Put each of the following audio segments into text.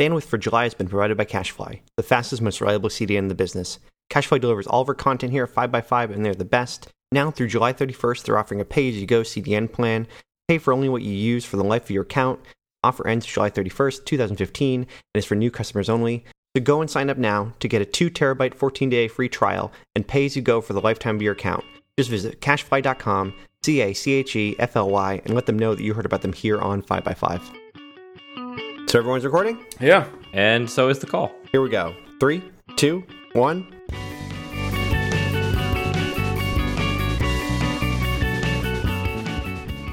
Bandwidth for July has been provided by CacheFly, the fastest, most reliable CDN in the business. CacheFly delivers all of our content here at 5x5, and they're the best. Now through July 31st, they're offering a pay-as-you-go CDN plan. Pay for only what you use for the life of your account. Offer ends July 31st, 2015, and is for new customers only. So go and sign up now to get a 2 terabyte 14 day free trial and pay as you go for the lifetime of your account. Just visit cachefly.com, C A C H E F L Y, and let them know that you heard about them here on 5x5. So everyone's recording? Yeah. And so is the call. Here we go. Three, two, one.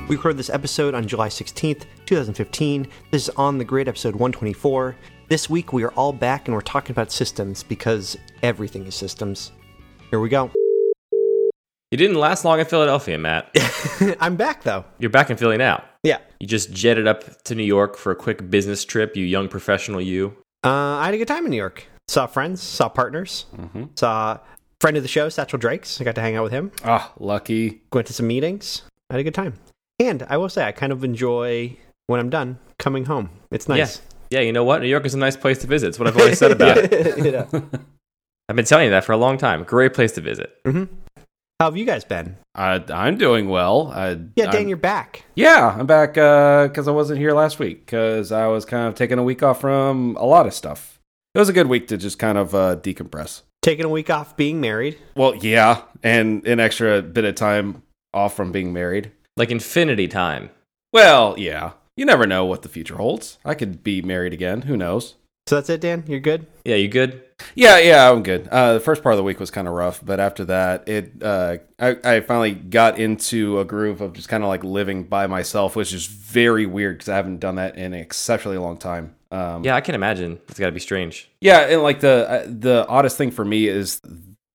We recorded this episode on July 16th, 2015. This is On the Grid, episode 124. This week we are all back and we're talking about systems because everything is systems. Here we go. You didn't last long in Philadelphia, Matt. I'm back though. You're back in Philly now. Yeah. You just jetted up to New York for a quick business trip, you young professional you. Uh, I had a good time in New York. Saw friends, saw partners, saw friend of the show, Satchel Drakes. I got to hang out with him. Ah, lucky. Went to some meetings. I had a good time. And I will say, I kind of enjoy when I'm done coming home. It's nice. Yeah, you know what? New York is a nice place to visit. It's what I've always said about it. yeah. I've been telling you that for a long time. Great place to visit. hmm How have you guys been? I, I'm doing well. I, Yeah, Dan, I'm- you're back. yeah, I'm back because I wasn't here last week because I was kind of taking a week off from a lot of stuff. It was a good week to just kind of uh, decompress. Taking a week off being married. Well, yeah, and an extra bit of time off from being married. Like infinity time. Well, yeah, you never know what the future holds. I could be married again. Who knows? So that's it, Dan? You're good? Yeah, you good? Yeah, yeah, I'm good. Uh, the first part of the week was kind of rough, but after that, it uh, I, I finally got into a groove of just kind of like living by myself, which is very weird because I haven't done that in an exceptionally long time. Um, Yeah, I can imagine. It's got to be strange. yeah, and like the uh, the oddest thing for me is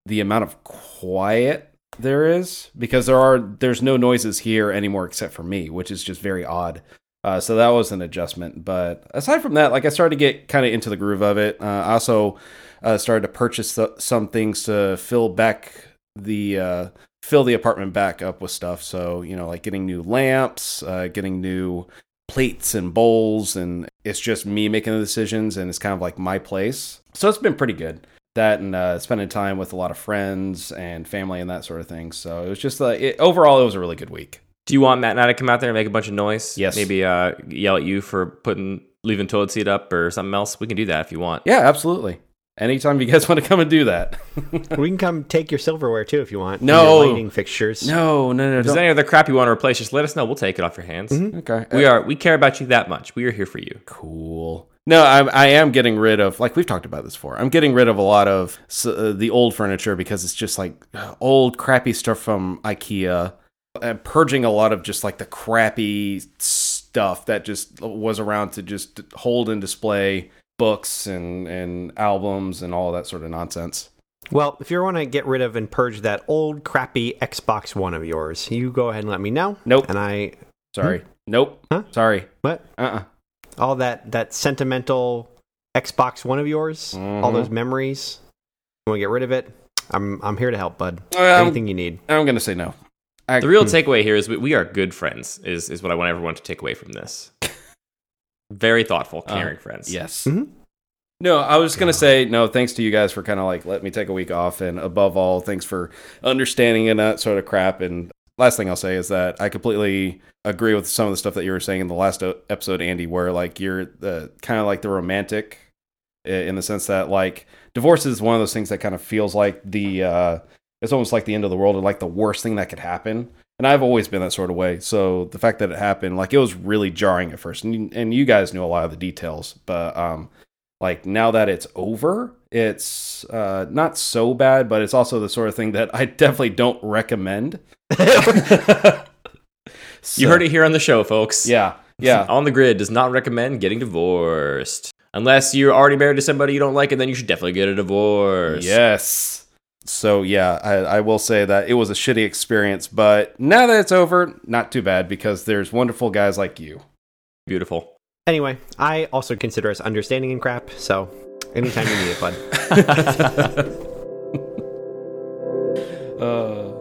the amount of quiet there is because there are there's no noises here anymore except for me, which is just very odd. Uh, so that was an adjustment. But aside from that, like I started to get kind of into the groove of it. Uh, I also uh, started to purchase th- some things to fill back the uh, fill the apartment back up with stuff. So you know, like getting new lamps, uh, getting new plates and bowls, and it's just me making the decisions, and it's kind of like my place. So it's been pretty good. That and uh, spending time with a lot of friends and family and that sort of thing. So it was just it, overall, it was a really good week. Do you want Matt and I to come out there and make a bunch of noise? Yes. Maybe uh, yell at you for putting leaving toilet seat up or something else. We can do that if you want. Yeah, absolutely. Anytime you guys want to come and do that. we can come take your silverware too if you want. No. your lighting fixtures. no, no, no. If there's any other crap you want to replace, just let us know. We'll take it off your hands. Okay. We are we care about you that much. We are here for you. Cool. No, I, I am getting rid of like we've talked about this before. I'm getting rid of a lot of uh, the old furniture because it's just like uh, old crappy stuff from IKEA. And purging a lot of just like the crappy stuff that just was around to just hold and display books and and albums and all that sort of nonsense. Well, if you want to get rid of and purge that old crappy Xbox One of yours, you go ahead and let me know. Nope. And I Sorry. Nope. Huh? Sorry. what? Uh. uh all that that sentimental Xbox One of yours, all Mhm. those memories. You want to get rid of it? I'm I'm here to help, bud. Um, Anything you need. I'm gonna say no. I, The real takeaway here is we, we are good friends. Is is what I want everyone to take away from this. Very thoughtful, caring friends. Yes. Mhm. No, I was gonna say no. Thanks to you guys for kind of like let me take a week off, and above all, thanks for understanding and that sort of crap. And last thing I'll say is that I completely agree with some of the stuff that you were saying in the last o- episode, Andy, where like you're the kind of like the romantic in the sense that like divorce is one of those things that kind of feels like the uh it's almost like the end of the world or like the worst thing that could happen. And I've always been that sort of way. So the fact that it happened, like it was really jarring at first. And you, and you guys knew a lot of the details, but um like now that it's over, it's uh not so bad, but it's also the sort of thing that I definitely don't recommend. You heard it here on the show, folks. Yeah. Yeah. On the grid does not recommend getting divorced. Unless you're already married to somebody you don't like, and then you should definitely get a divorce. Yes. So yeah, I, I will say that it was a shitty experience, but now that it's over, not too bad because there's wonderful guys like you. Beautiful. Anyway, I also consider us understanding and crap, so anytime you need it, bud. Uh, Uh,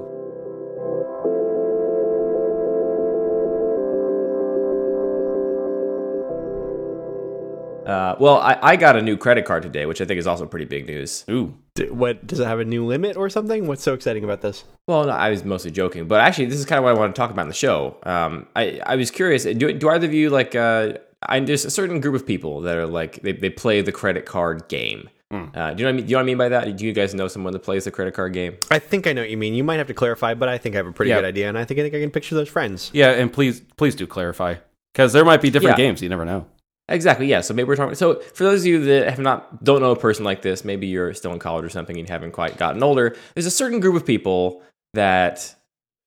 Uh, well, I, I got a new credit card today, which I think is also pretty big news. Ooh. D- What does it have a new limit or something? What's so exciting about this? Well, no, I was mostly joking, but actually, this is kind of what I want to talk about in the show. Um, I I was curious. Do do either of you like? Uh, I there's a certain group of people that are like they, they play the credit card game. Hmm. Uh, do you know what I mean? Do you know what I mean by that? Do you guys know someone that plays the credit card game? I think I know what you mean. You might have to clarify, but I think I have a pretty Yeah. good idea, and I think I think I can picture those friends. Yeah, and please please do clarify. Because there might be different Yeah. games, you never know. Exactly. Yeah. So maybe we're talking. So for those of you that have not don't know a person like this, maybe you're still in college or something and haven't quite gotten older. There's a certain group of people that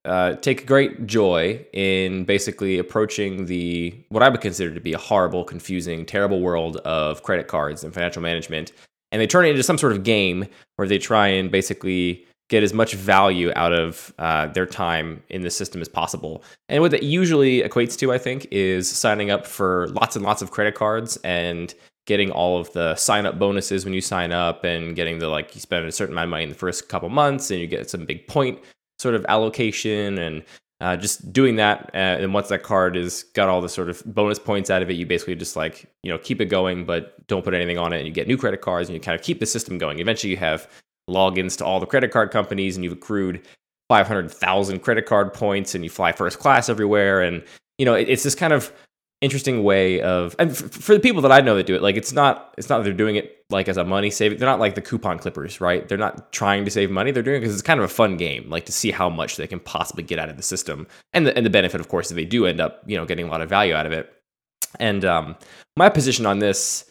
uh, take great joy in basically approaching the what I would consider to be a horrible, confusing, terrible world of credit cards and financial management, and they turn it into some sort of game where they try and basically get as much value out of uh, their time in the system as possible. And what that usually equates to, I think, is signing up for lots and lots of credit cards and getting all of the sign up bonuses when you sign up and getting the like you spend a certain amount of money in the first couple months and you get some big point sort of allocation and uh, just doing that uh, and once that card is got all the sort of bonus points out of it you basically just like you know keep it going but don't put anything on it and you get new credit cards and you kind of keep the system going eventually you have logins to all the credit card companies and you've accrued 500,000 credit card points and you fly first class everywhere and you know it, it's this kind of interesting way of and f- for the people that I know that do it like it's not it's not that they're doing it like as a money saving they're not like the coupon clippers right? They're not trying to save money they're doing it because it's kind of a fun game like to see how much they can possibly get out of the system and the, and the benefit of course if they do end up you know getting a lot of value out of it. And um, my position on this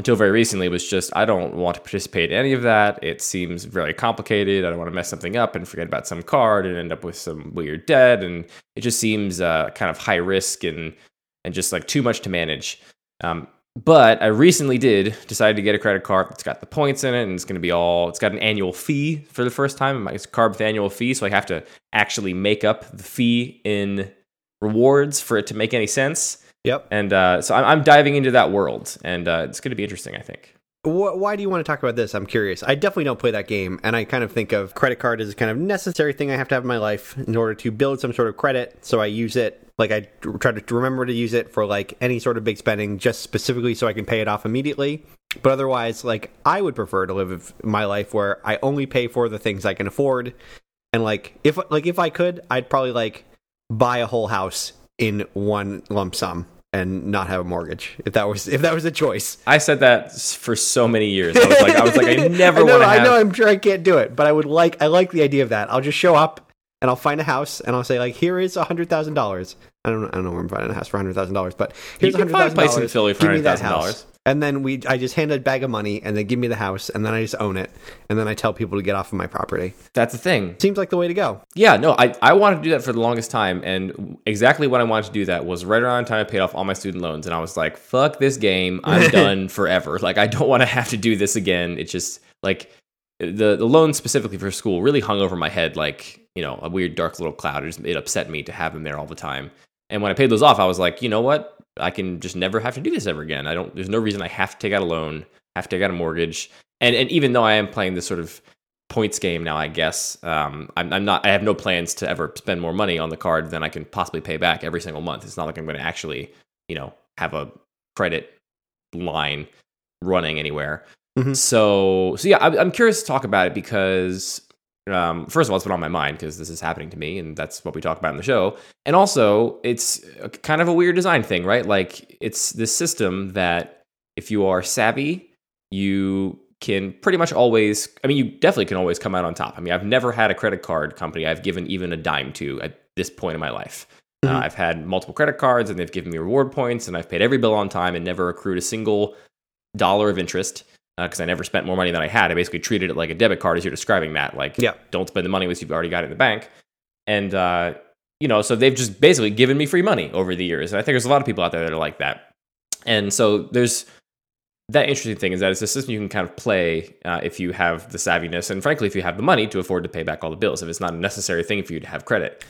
until very recently it was just I don't want to participate in any of that. It seems very complicated. I don't want to mess something up and forget about some card and end up with some weird debt. And it just seems uh, kind of high risk and and just like too much to manage. Um, but I recently did decide to get a credit card that's got the points in it and it's going to be all. It's got an annual fee for the first time. It's a card with annual fee, so I have to actually make up the fee in rewards for it to make any sense. Yep. And uh, so I'm, I'm diving into that world, and uh, it's going to be interesting, I think. Why do you want to talk about this? I'm curious. I definitely don't play that game, and I kind of think of credit card as a kind of necessary thing I have to have in my life in order to build some sort of credit. So I use it, like I try to remember to use it for like any sort of big spending, just specifically so I can pay it off immediately. But otherwise, like I would prefer to live my life where I only pay for the things I can afford, and like if like if I could, I'd probably like buy a whole house in one lump sum and not have a mortgage if that was if that was a choice. I said that for so many years. I was like, I was like, I never want to I know. I'm sure I can't do it, but I would like. I like the idea of that. I'll just show up and I'll find a house and I'll say like, here is a hundred thousand dollars. I don't. I don't know where I'm finding a house for a hundred thousand dollars, but here's a hundred thousand place in. Philly for a $100,000. And then we, I just hand a bag of money, and they give me the house, and then I just own it, and then I tell people to get off of my property. That's the thing. Seems like the way to go. Yeah, no, I, I wanted to do that for the longest time, and exactly when I wanted to do that was right around the time I paid off all my student loans, and I was like, "Fuck this game! I'm done forever. Like, I don't want to have to do this again." It's just like the the loan specifically for school really hung over my head like you know a weird dark little cloud. It, just, it upset me to have them there all the time. And when I paid those off, I was like, you know what? I can just never have to do this ever again. I don't. There's no reason I have to take out a loan, have to take out a mortgage. And and even though I am playing this sort of points game now, I guess um, I'm, I'm not. I have no plans to ever spend more money on the card than I can possibly pay back every single month. It's not like I'm going to actually, you know, have a credit line running anywhere. Mhm. So so yeah, I, I'm curious to talk about it because um, first of all, it's been on my mind because this is happening to me, and that's what we talk about in the show. And also, it's a, kind of a weird design thing, right? Like, it's this system that if you are savvy, you can pretty much always. I mean, you definitely can always come out on top. I mean, I've never had a credit card company I've given even a dime to at this point in my life. Uh, Mhm. I've had multiple credit cards, and they've given me reward points, and I've paid every bill on time, and never accrued a single dollar of interest because I never spent more money than I had. I basically treated it like a debit card, as you're describing, Matt. Like, Yeah. don't spend the money once you've already got it in the bank. And, uh, you know, so they've just basically given me free money over the years. And I think there's a lot of people out there that are like that. And so there's that interesting thing is that it's a system you can kind of play uh, if you have the savviness and, frankly, if you have the money to afford to pay back all the bills, if it's not a necessary thing for you to have credit.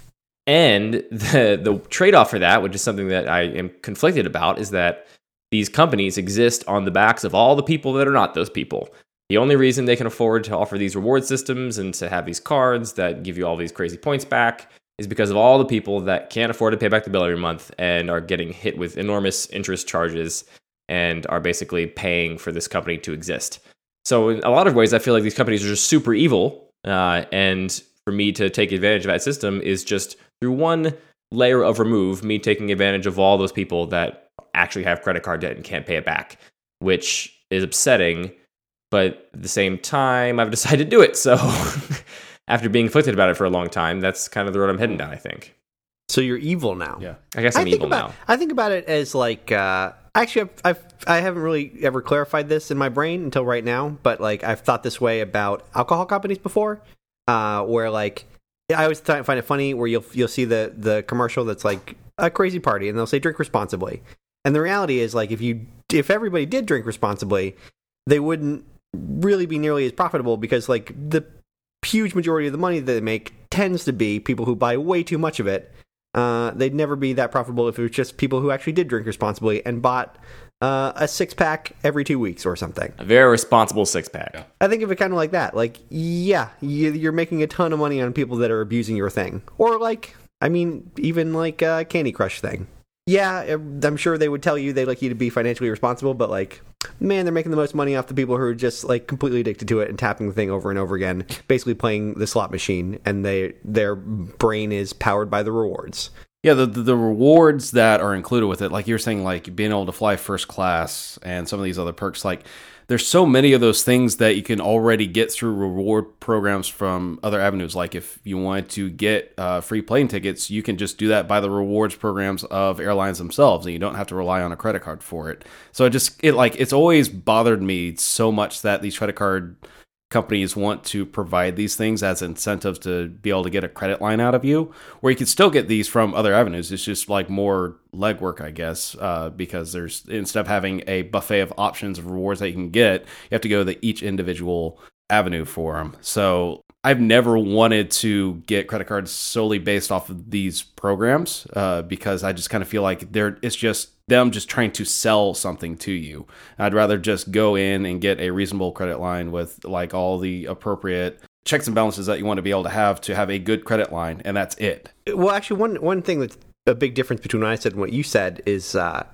And the, the trade off for that, which is something that I am conflicted about, is that these companies exist on the backs of all the people that are not those people. The only reason they can afford to offer these reward systems and to have these cards that give you all these crazy points back is because of all the people that can't afford to pay back the bill every month and are getting hit with enormous interest charges and are basically paying for this company to exist. So in a lot of ways, I feel like these companies are just super evil, uh, and for me to take advantage of that system is just through one layer of remove, me taking advantage of all those people that actually have credit card debt and can't pay it back, which is upsetting. But at the same time, I've decided to do it. So after being afflicted about it for a long time, that's kind of the road I'm heading down, I think. So you're evil now. Yeah. I guess I'm think evil about, now. I think about it as like uh, actually I've, I've I haven't really ever clarified this in my brain until right now, but like I've thought this way about alcohol companies before, uh, where like I always th- find it funny where you'll you'll see the the commercial that's like a crazy party and they'll say drink responsibly, and the reality is like if you if everybody did drink responsibly, they wouldn't really be nearly as profitable because like the huge majority of the money that they make tends to be people who buy way too much of it uh, they'd never be that profitable if it was just people who actually did drink responsibly and bought uh, a six pack every two weeks or something. A very responsible six pack. I think of it kind of like that. Like, yeah, you're making a ton of money on people that are abusing your thing, or like, I mean, even like a Candy Crush thing. Yeah, I'm sure they would tell you they'd like you to be financially responsible, but like, man, they're making the most money off the people who are just like completely addicted to it and tapping the thing over and over again, basically playing the slot machine, and they their brain is powered by the rewards. Yeah, the the rewards that are included with it, like you're saying, like being able to fly first class and some of these other perks, like there's so many of those things that you can already get through reward programs from other avenues. Like if you want to get uh, free plane tickets, you can just do that by the rewards programs of airlines themselves, and you don't have to rely on a credit card for it. So it just it like it's always bothered me so much that these credit card companies want to provide these things as incentives to be able to get a credit line out of you, where you can still get these from other avenues. It's just like more legwork, I guess, uh, because there's instead of having a buffet of options of rewards that you can get, you have to go to each individual avenue for them. So I've never wanted to get credit cards solely based off of these programs uh, because I just kind of feel like they're it's just them just trying to sell something to you. I'd rather just go in and get a reasonable credit line with like all the appropriate checks and balances that you want to be able to have to have a good credit line, and that's it. Well, actually, one one thing that's a big difference between what I said and what you said is uh,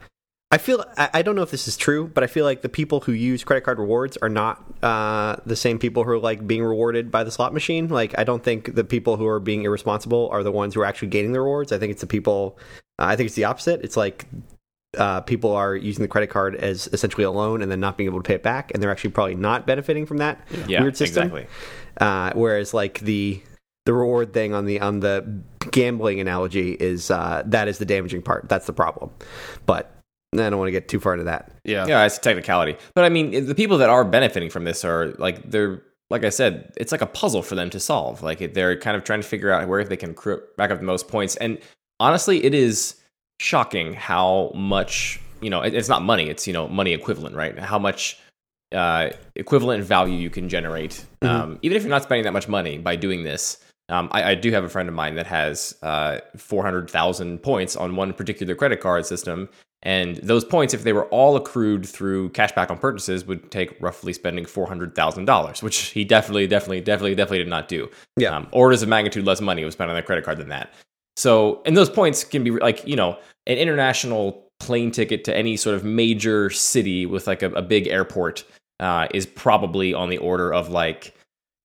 I feel I, don't know if this is true, but I feel like the people who use credit card rewards are not uh, the same people who are like being rewarded by the slot machine. Like I don't think the people who are being irresponsible are the ones who are actually gaining the rewards. I think it's the people. Uh, I think it's the opposite. It's like uh, people are using the credit card as essentially a loan and then not being able to pay it back, and they're actually probably not benefiting from that Yeah, weird system. exactly. Uh, whereas like the the reward thing on the on the gambling analogy is uh, that is the damaging part. That's the problem. But I don't want to get too far into that. Yeah. Yeah, it's a technicality. But I mean, the people that are benefiting from this are like they're like I said, it's like a puzzle for them to solve. Like they're kind of trying to figure out where they can cr- rack up the most points. And honestly, it is shocking how much you know. It's not money; it's you know money equivalent, right? How much uh, equivalent value you can generate, um, even if you're not spending that much money by doing this. Um, I, I do have a friend of mine that has uh, 400,000 points on one particular credit card system. And those points, if they were all accrued through cashback on purchases, would take roughly spending $400,000, which he definitely, definitely, definitely, definitely did not do. Yeah. Um, orders of magnitude less money was spent on that credit card than that. So, and those points can be like, you know, an international plane ticket to any sort of major city with like a, a big airport uh, is probably on the order of like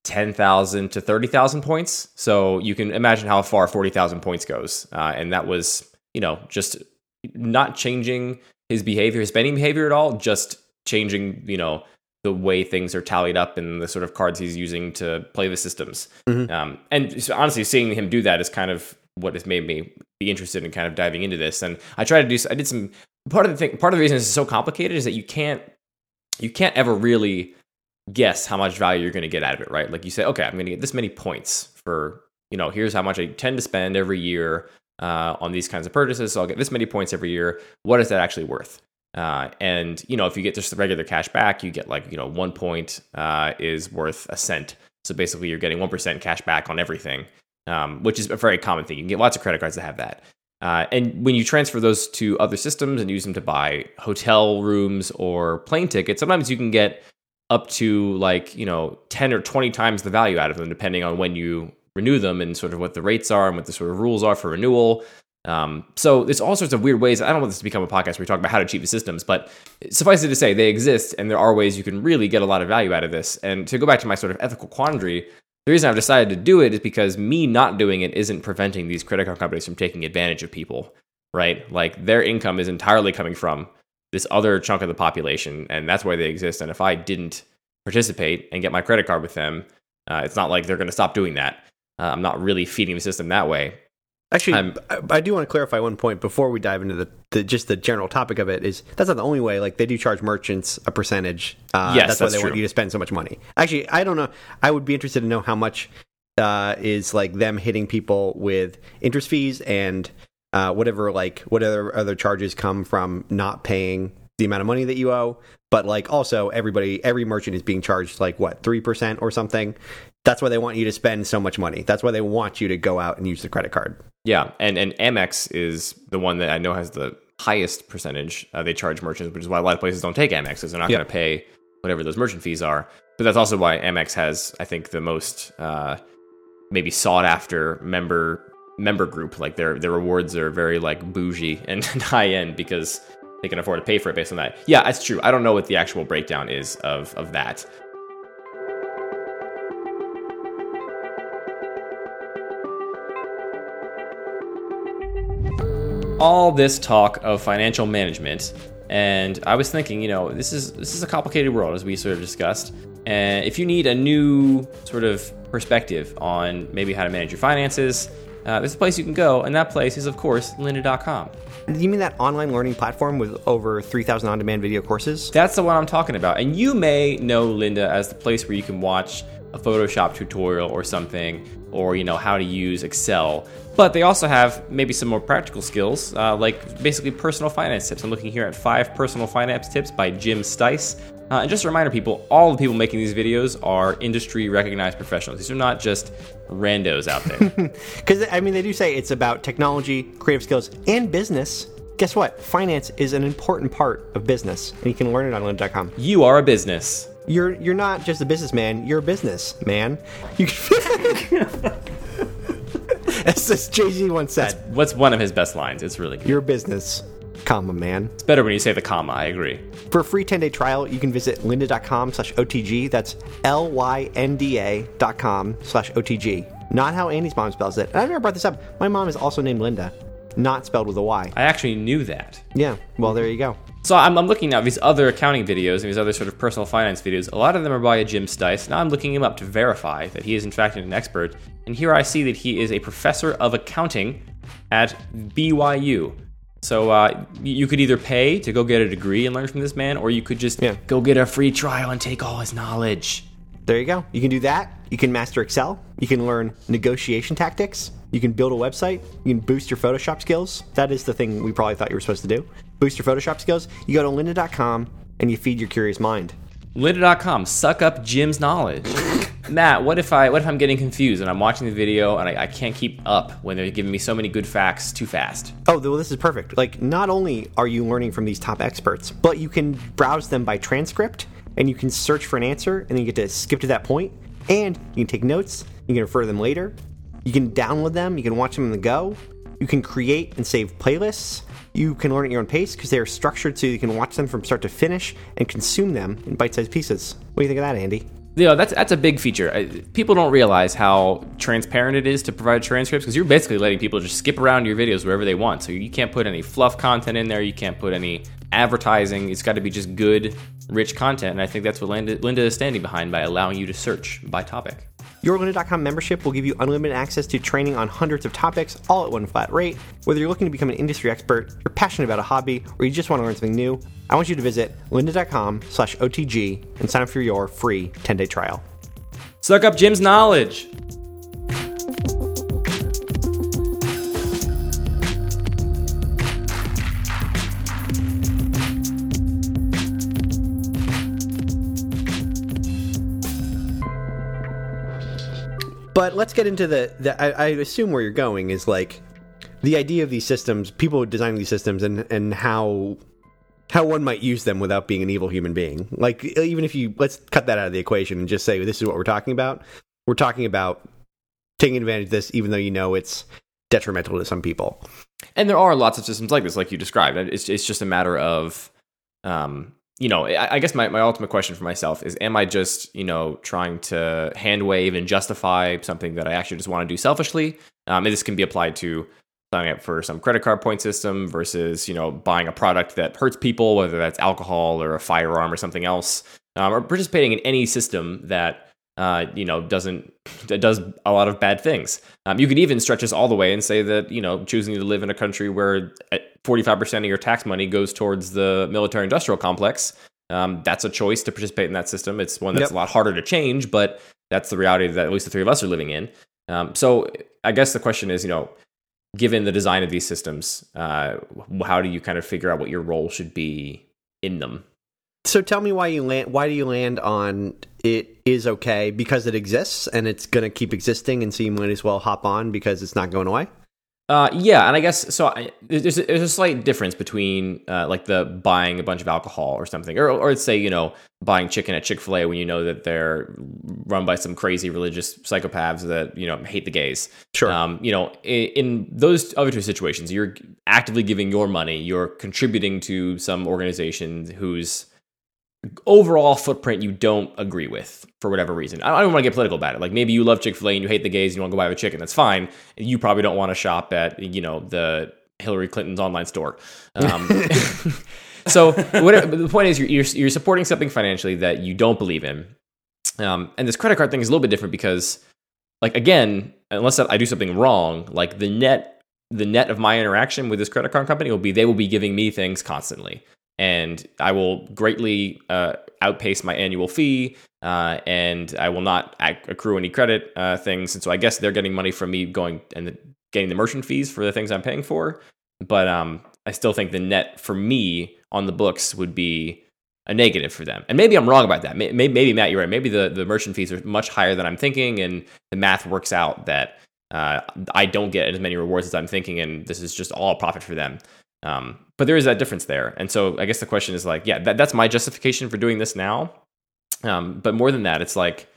10,000 to 30,000 points. So you can imagine how far 40,000 points goes. Uh, and that was, you know, just not changing his behavior, his spending behavior at all, just changing, you know, the way things are tallied up and the sort of cards he's using to play the systems. Mhm. Um, and so honestly, seeing him do that is kind of what has made me be interested in kind of diving into this. And I tried to do, I did some, part of the thing, part of the reason it's so complicated is that you can't, you can't ever really guess how much value you're going to get out of it, right? Like you say, okay, I'm going to get this many points for, you know, here's how much I tend to spend every year uh, on these kinds of purchases. So I'll get this many points every year. What is that actually worth? Uh, and you know, if you get just the regular cash back, you get like you know one point uh, is worth a cent. So basically, you're getting one percent cash back on everything, um, which is a very common thing. You can get lots of credit cards that have that. Uh, and when you transfer those to other systems and use them to buy hotel rooms or plane tickets, sometimes you can get up to like you know 10 or 20 times the value out of them depending on when you renew them and sort of what the rates are and what the sort of rules are for renewal Um, so there's all sorts of weird ways. I don't want this to become a podcast where we talk about how to cheat the systems, but suffice it to say, they exist, and there are ways you can really get a lot of value out of this. And to go back to my sort of ethical quandary, the reason I've decided to do it is because me not doing it isn't preventing these credit card companies from taking advantage of people, right? Like their income is entirely coming from this other chunk of the population, and that's why they exist. And if I didn't participate and get my credit card with them, uh, it's not like they're going to stop doing that. Uh, I'm not really feeding the system that way. Actually, I'm- I, do want to clarify one point before we dive into the, the just the general topic of it. Is that's not the only way? Like they do charge merchants a percentage. Uh, Yes, that's why that's they want you to spend so much money. Actually, I don't know. I would be interested to know how much uh, is like them hitting people with interest fees and uh, whatever like whatever other charges come from not paying the amount of money that you owe. But like also everybody, every merchant is being charged like what three percent or something. That's why they want you to spend so much money. That's why they want you to go out and use the credit card. Yeah, and and Amex is the one that I know has the highest percentage uh, they charge merchants, which is why a lot of places don't take Amex because they're not Yeah. going to pay whatever those merchant fees are. But that's also why Amex has, I think, the most uh, maybe sought after member member group. Like their their rewards are very like bougie and high end because they can afford to pay for it based on that. Yeah, that's true. I don't know what the actual breakdown is of of that. all this talk of financial management and i was thinking you know this is this is a complicated world as we sort of discussed and if you need a new sort of perspective on maybe how to manage your finances uh, there's a place you can go and that place is of course lynda.com Do You mean that online learning platform with over 3,000 on demand video courses? That's the one I'm talking about. And you may know Lynda as the place where you can watch a Photoshop tutorial or something, or you know how to use Excel. But they also have maybe some more practical skills, uh, like basically personal finance tips. I'm looking here at five personal finance tips by Jim Stice. Uh, and just a reminder, people, all the people making these videos are industry recognized professionals. These are not just randos out there. Because, I mean, they do say it's about technology, creative skills, and business. Guess what? Finance is an important part of business, and you can learn it on lynn.com. you are a business. You're you're not just a businessman, you're a business man. You can, as as Jay-Z once said, What's one of his best lines? It's really good. you're a business, comma man. It's better when you say the comma, I agree. For a free 10-day trial, you can visit lynda.com slash OTG. That's L-Y-N-D-A dot com slash OTG. Not how Andy's mom spells it. And I've never brought this up. My mom is also named Linda, not spelled with a Y. I actually knew that. Yeah, well, there you go. So I'm, I'm looking at these other accounting videos and these other sort of personal finance videos. A lot of them are by a Jim Stice. Now I'm looking him up to verify that he is in fact an expert. And here I see that he is a professor of accounting at BYU. So uh, you could either pay to go get a degree and learn from this man, or you could just Yeah. go get a free trial and take all his knowledge. There you go. You can do that. You can master Excel. You can learn negotiation tactics. You can build a website. You can boost your Photoshop skills. That is the thing we probably thought you were supposed to do. Boost your Photoshop skills. You go to lynda.com and you feed your curious mind. Lynda.com, suck up Jim's knowledge. Matt, what if I what if I'm getting confused and I'm watching the video and I, I can't keep up when they're giving me so many good facts too fast? Oh, well, this is perfect. Like, not only are you learning from these top experts, but you can browse them by transcript and you can search for an answer and then you get to skip to that point and you can take notes. You can refer to them later. You can download them. You can watch them on the go. You can create and save playlists. You can learn at your own pace because they are structured so you can watch them from start to finish and consume them in bite sized pieces. What do you think of that, Andy? You know, that's that's a big feature. I, people don't realize how transparent it is to provide transcripts because you're basically letting people just skip around your videos wherever they want. So you can't put any fluff content in there. You can't put any advertising. It's got to be just good, rich content. And I think that's what Lynda, Lynda is standing behind by allowing you to search by topic. Your Lynda.com membership will give you unlimited access to training on hundreds of topics, all at one flat rate. Whether you're looking to become an industry expert, you're passionate about a hobby, or you just want to learn something new, I want you to visit lynda.com slash OTG and sign up for your free 10-day trial. Suck up Jim's knowledge. But let's get into the, the I, I assume where you're going is like the idea of these systems, people designing these systems and, and how how one might use them without being an evil human being. Like even if you let's cut that out of the equation and just say this is what we're talking about. We're talking about taking advantage of this even though you know it's detrimental to some people. And there are lots of systems like this, like you described. It's it's just a matter of, um, you know, I, I guess my, my ultimate question for myself is: Am I just you know trying to hand wave and justify something that I actually just want to do selfishly? Um, and this can be applied to signing up for some credit card point system versus you know buying a product that hurts people, whether that's alcohol or a firearm or something else, um, or participating in any system that uh, you know doesn't does a lot of bad things. Um, you could even stretch this all the way and say that you know choosing to live in a country where 45% of your tax money goes towards the military industrial complex. Um, that's a choice to participate in that system. It's one that's yep. a lot harder to change, but that's the reality that at least the three of us are living in. Um, so I guess the question is, you know, given the design of these systems, uh, how do you kind of figure out what your role should be in them? So tell me why you land. Why do you land on it is okay because it exists and it's going to keep existing, and so you might as well hop on because it's not going away. Uh, yeah, and I guess so. I, there's, a, there's a slight difference between uh, like the buying a bunch of alcohol or something, or or say you know buying chicken at Chick Fil A when you know that they're run by some crazy religious psychopaths that you know hate the gays. Sure. Um, you know, in, in those other two situations, you're actively giving your money, you're contributing to some organization whose overall footprint you don't agree with for whatever reason. I don't want to get political about it. Like maybe you love Chick Fil A and you hate the gays and you want to go buy a chicken. That's fine. You probably don't want to shop at you know the Hillary Clinton's online store. Um, so whatever, the point is, you're, you're, you're supporting something financially that you don't believe in. Um, and this credit card thing is a little bit different because, like again, unless I do something wrong, like the net the net of my interaction with this credit card company will be they will be giving me things constantly and I will greatly uh, outpace my annual fee, uh, and I will not accrue any credit uh, things. And so I guess they're getting money from me going and getting the merchant fees for the things I'm paying for. But um, I still think the net for me on the books would be a negative for them. And maybe I'm wrong about that. Maybe, maybe Matt, you're right. Maybe the, the merchant fees are much higher than I'm thinking, and the math works out that uh, I don't get as many rewards as I'm thinking, and this is just all profit for them. Um, but there is that difference there. And so I guess the question is like, yeah, that, that's my justification for doing this now. Um, but more than that, it's like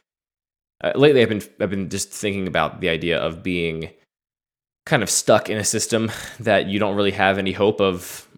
uh, lately I've been I've been just thinking about the idea of being kind of stuck in a system that you don't really have any hope of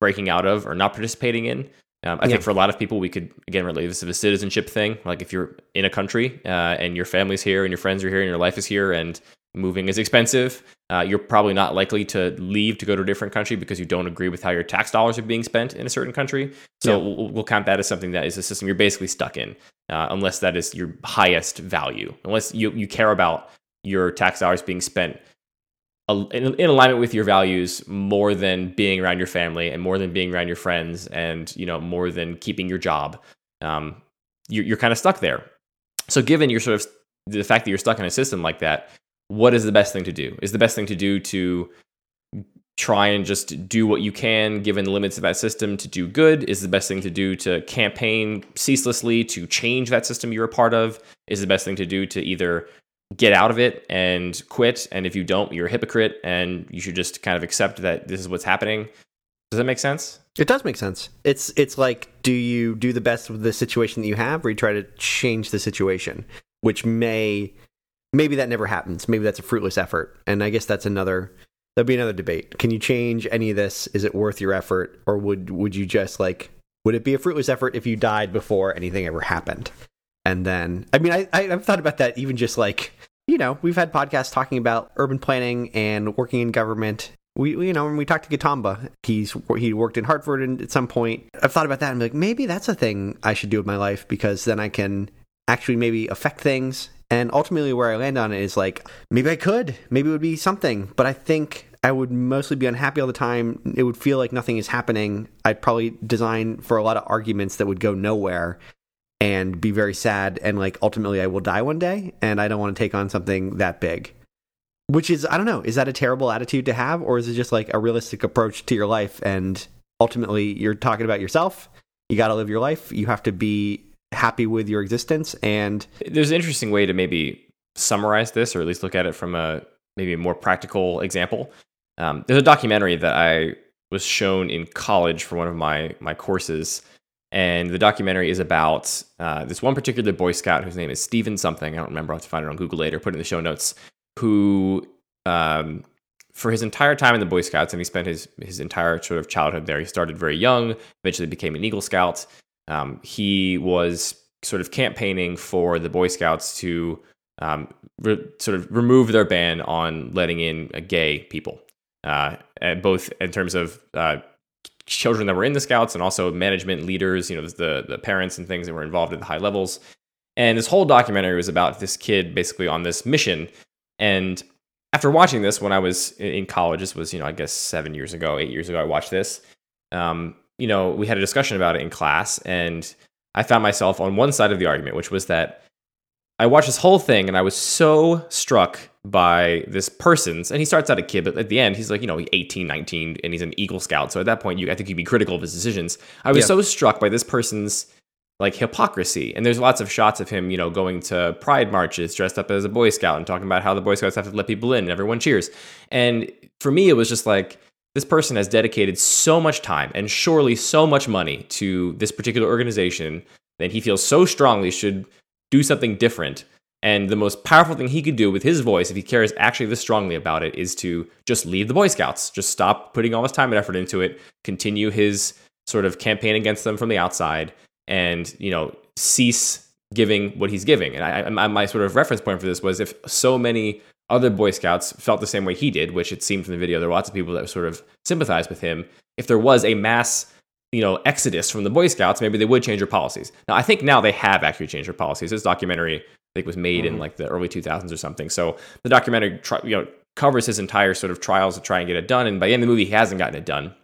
breaking out of or not participating in. Um, I yeah. think for a lot of people, we could again relate this to the citizenship thing. Like if you're in a country uh, and your family's here and your friends are here and your life is here and moving is expensive. Uh, you're probably not likely to leave to go to a different country because you don't agree with how your tax dollars are being spent in a certain country. So yeah. we'll, we'll, count that as something that is a system you're basically stuck in, uh, unless that is your highest value. Unless you, you care about your tax dollars being spent in, in alignment with your values more than being around your family and more than being around your friends and you know more than keeping your job. Um, you're, you're kind of stuck there. So given your sort of the fact that you're stuck in a system like that, what is the best thing to do? Is the best thing to do to try and just do what you can given the limits of that system to do good? Is the best thing to do to campaign ceaselessly to change that system you're a part of? Is the best thing to do to either get out of it and quit? And if you don't, you're a hypocrite and you should just kind of accept that this is what's happening. Does that make sense? It does make sense. It's it's like do you do the best with the situation that you have or you try to change the situation, which may maybe that never happens. Maybe that's a fruitless effort. And I guess that's another that'd be another debate. Can you change any of this? Is it worth your effort or would would you just like would it be a fruitless effort if you died before anything ever happened? And then I mean I, I I've thought about that even just like you know, we've had podcasts talking about urban planning and working in government. We, you know, when we talked to Gitamba, he's he worked in Hartford at some point. I've thought about that and be like, maybe that's a thing I should do with my life because then I can actually maybe affect things and ultimately, where I land on it is like, maybe I could, maybe it would be something, but I think I would mostly be unhappy all the time. It would feel like nothing is happening. I'd probably design for a lot of arguments that would go nowhere and be very sad. And like, ultimately, I will die one day, and I don't want to take on something that big. Which is, I don't know, is that a terrible attitude to have, or is it just like a realistic approach to your life? And ultimately, you're talking about yourself. You got to live your life. You have to be happy with your existence and there's an interesting way to maybe summarize this or at least look at it from a maybe a more practical example um, there's a documentary that i was shown in college for one of my my courses and the documentary is about uh, this one particular boy scout whose name is Stephen something i don't remember i'll have to find it on google later put it in the show notes who um, for his entire time in the Boy Scouts, and he spent his his entire sort of childhood there. He started very young, eventually became an Eagle Scout. Um, he was sort of campaigning for the Boy Scouts to um, re- sort of remove their ban on letting in uh, gay people, uh, both in terms of uh, children that were in the Scouts and also management leaders, you know, the the parents and things that were involved at the high levels. And this whole documentary was about this kid basically on this mission. And after watching this when I was in college, this was, you know, I guess seven years ago, eight years ago, I watched this. Um, you know, we had a discussion about it in class, and I found myself on one side of the argument, which was that I watched this whole thing and I was so struck by this person's, and he starts out a kid, but at the end, he's like, you know, 18, 19, and he's an Eagle Scout. So at that point, you, I think you'd be critical of his decisions. I was yeah. so struck by this person's like hypocrisy. And there's lots of shots of him, you know, going to pride marches dressed up as a Boy Scout and talking about how the Boy Scouts have to let people in and everyone cheers. And for me, it was just like, this person has dedicated so much time and surely so much money to this particular organization that he feels so strongly should do something different. And the most powerful thing he could do with his voice, if he cares actually this strongly about it, is to just leave the Boy Scouts. Just stop putting all his time and effort into it, continue his sort of campaign against them from the outside, and, you know, cease giving what he's giving. And I, I, my sort of reference point for this was if so many other Boy Scouts felt the same way he did, which it seemed from the video there were lots of people that sort of sympathized with him. If there was a mass you know exodus from the Boy Scouts, maybe they would change their policies. Now I think now they have actually changed their policies. This documentary I think was made mm-hmm. in like the early 2000s or something. So the documentary you know covers his entire sort of trials to try and get it done, and by the end of the movie he hasn't gotten it done.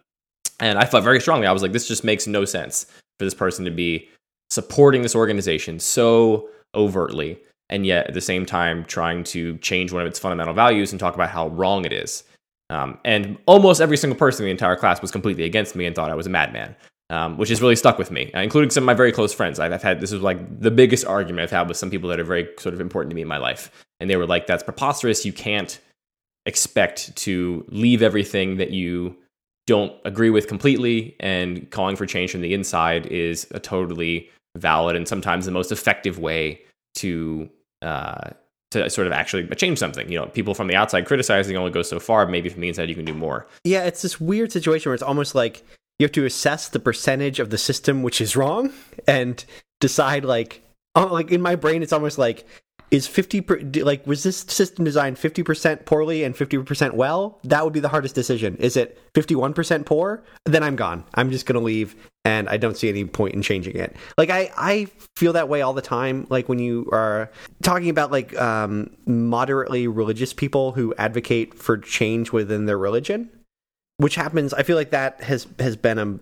And I felt very strongly. I was like, this just makes no sense for this person to be supporting this organization so overtly, and yet at the same time trying to change one of its fundamental values and talk about how wrong it is. Um, and almost every single person in the entire class was completely against me and thought I was a madman, um, which has really stuck with me, uh, including some of my very close friends. I've, I've, had this is like the biggest argument I've had with some people that are very sort of important to me in my life, and they were like, "That's preposterous. You can't expect to leave everything that you don't agree with completely, and calling for change from the inside is a totally valid and sometimes the most effective way to." Uh, to sort of actually change something. You know, people from the outside criticizing only go so far. Maybe from the inside, you can do more. Yeah, it's this weird situation where it's almost like you have to assess the percentage of the system which is wrong and decide like, oh, like in my brain, it's almost like is 50 per, like was this system designed 50% poorly and 50% well that would be the hardest decision is it 51% poor then i'm gone i'm just going to leave and i don't see any point in changing it like i i feel that way all the time like when you are talking about like um moderately religious people who advocate for change within their religion which happens i feel like that has has been a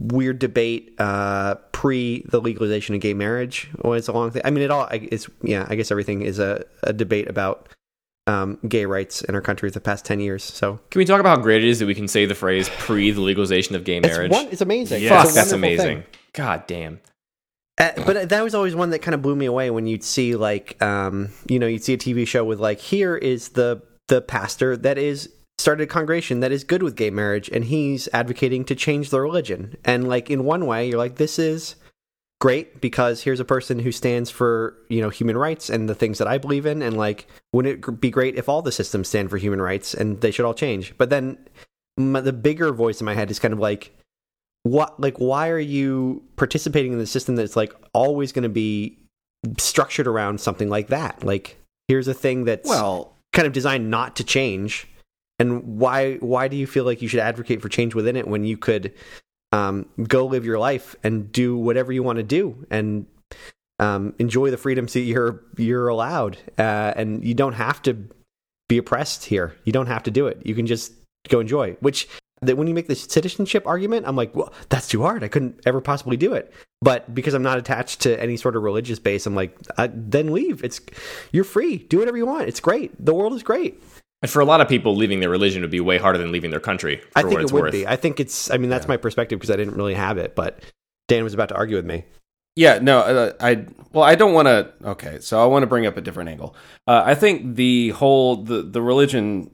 weird debate uh, pre the legalization of gay marriage. Well, it's a long thing. I mean, it all. It's yeah. I guess everything is a, a debate about um, gay rights in our country for the past ten years. So, can we talk about how great it is that we can say the phrase pre the legalization of gay marriage? It's, one, it's amazing. Yes, that's amazing. Thing. God damn. Uh, but that was always one that kind of blew me away when you'd see like um, you know you'd see a TV show with like here is the the pastor that is started a congregation that is good with gay marriage and he's advocating to change the religion. And like in one way, you're like, this is great because here's a person who stands for, you know, human rights and the things that I believe in. And like, wouldn't it be great if all the systems stand for human rights and they should all change? But then my, the bigger voice in my head is kind of like, what, like, why are you participating in the system that's like always going to be structured around something like that? Like, here's a thing that's well, kind of designed not to change and why why do you feel like you should advocate for change within it when you could um, go live your life and do whatever you want to do and um, enjoy the freedoms that you're you're allowed. Uh, and you don't have to be oppressed here. You don't have to do it. You can just go enjoy which that when you make the citizenship argument i'm like well that's too hard. I couldn't ever possibly do it. But because i'm not attached to any sort of religious base i'm like then leave. It's you're free. Do whatever you want. It's great. The world is great and for a lot of people, leaving their religion would be way harder than leaving their country. I think it would worth. be. I think it's. I mean, that's yeah. my perspective because I didn't really have it. But Dan was about to argue with me. Yeah, no, uh, I well, I don't want to. Okay, so I want to bring up a different angle. Uh, I think the whole the the religion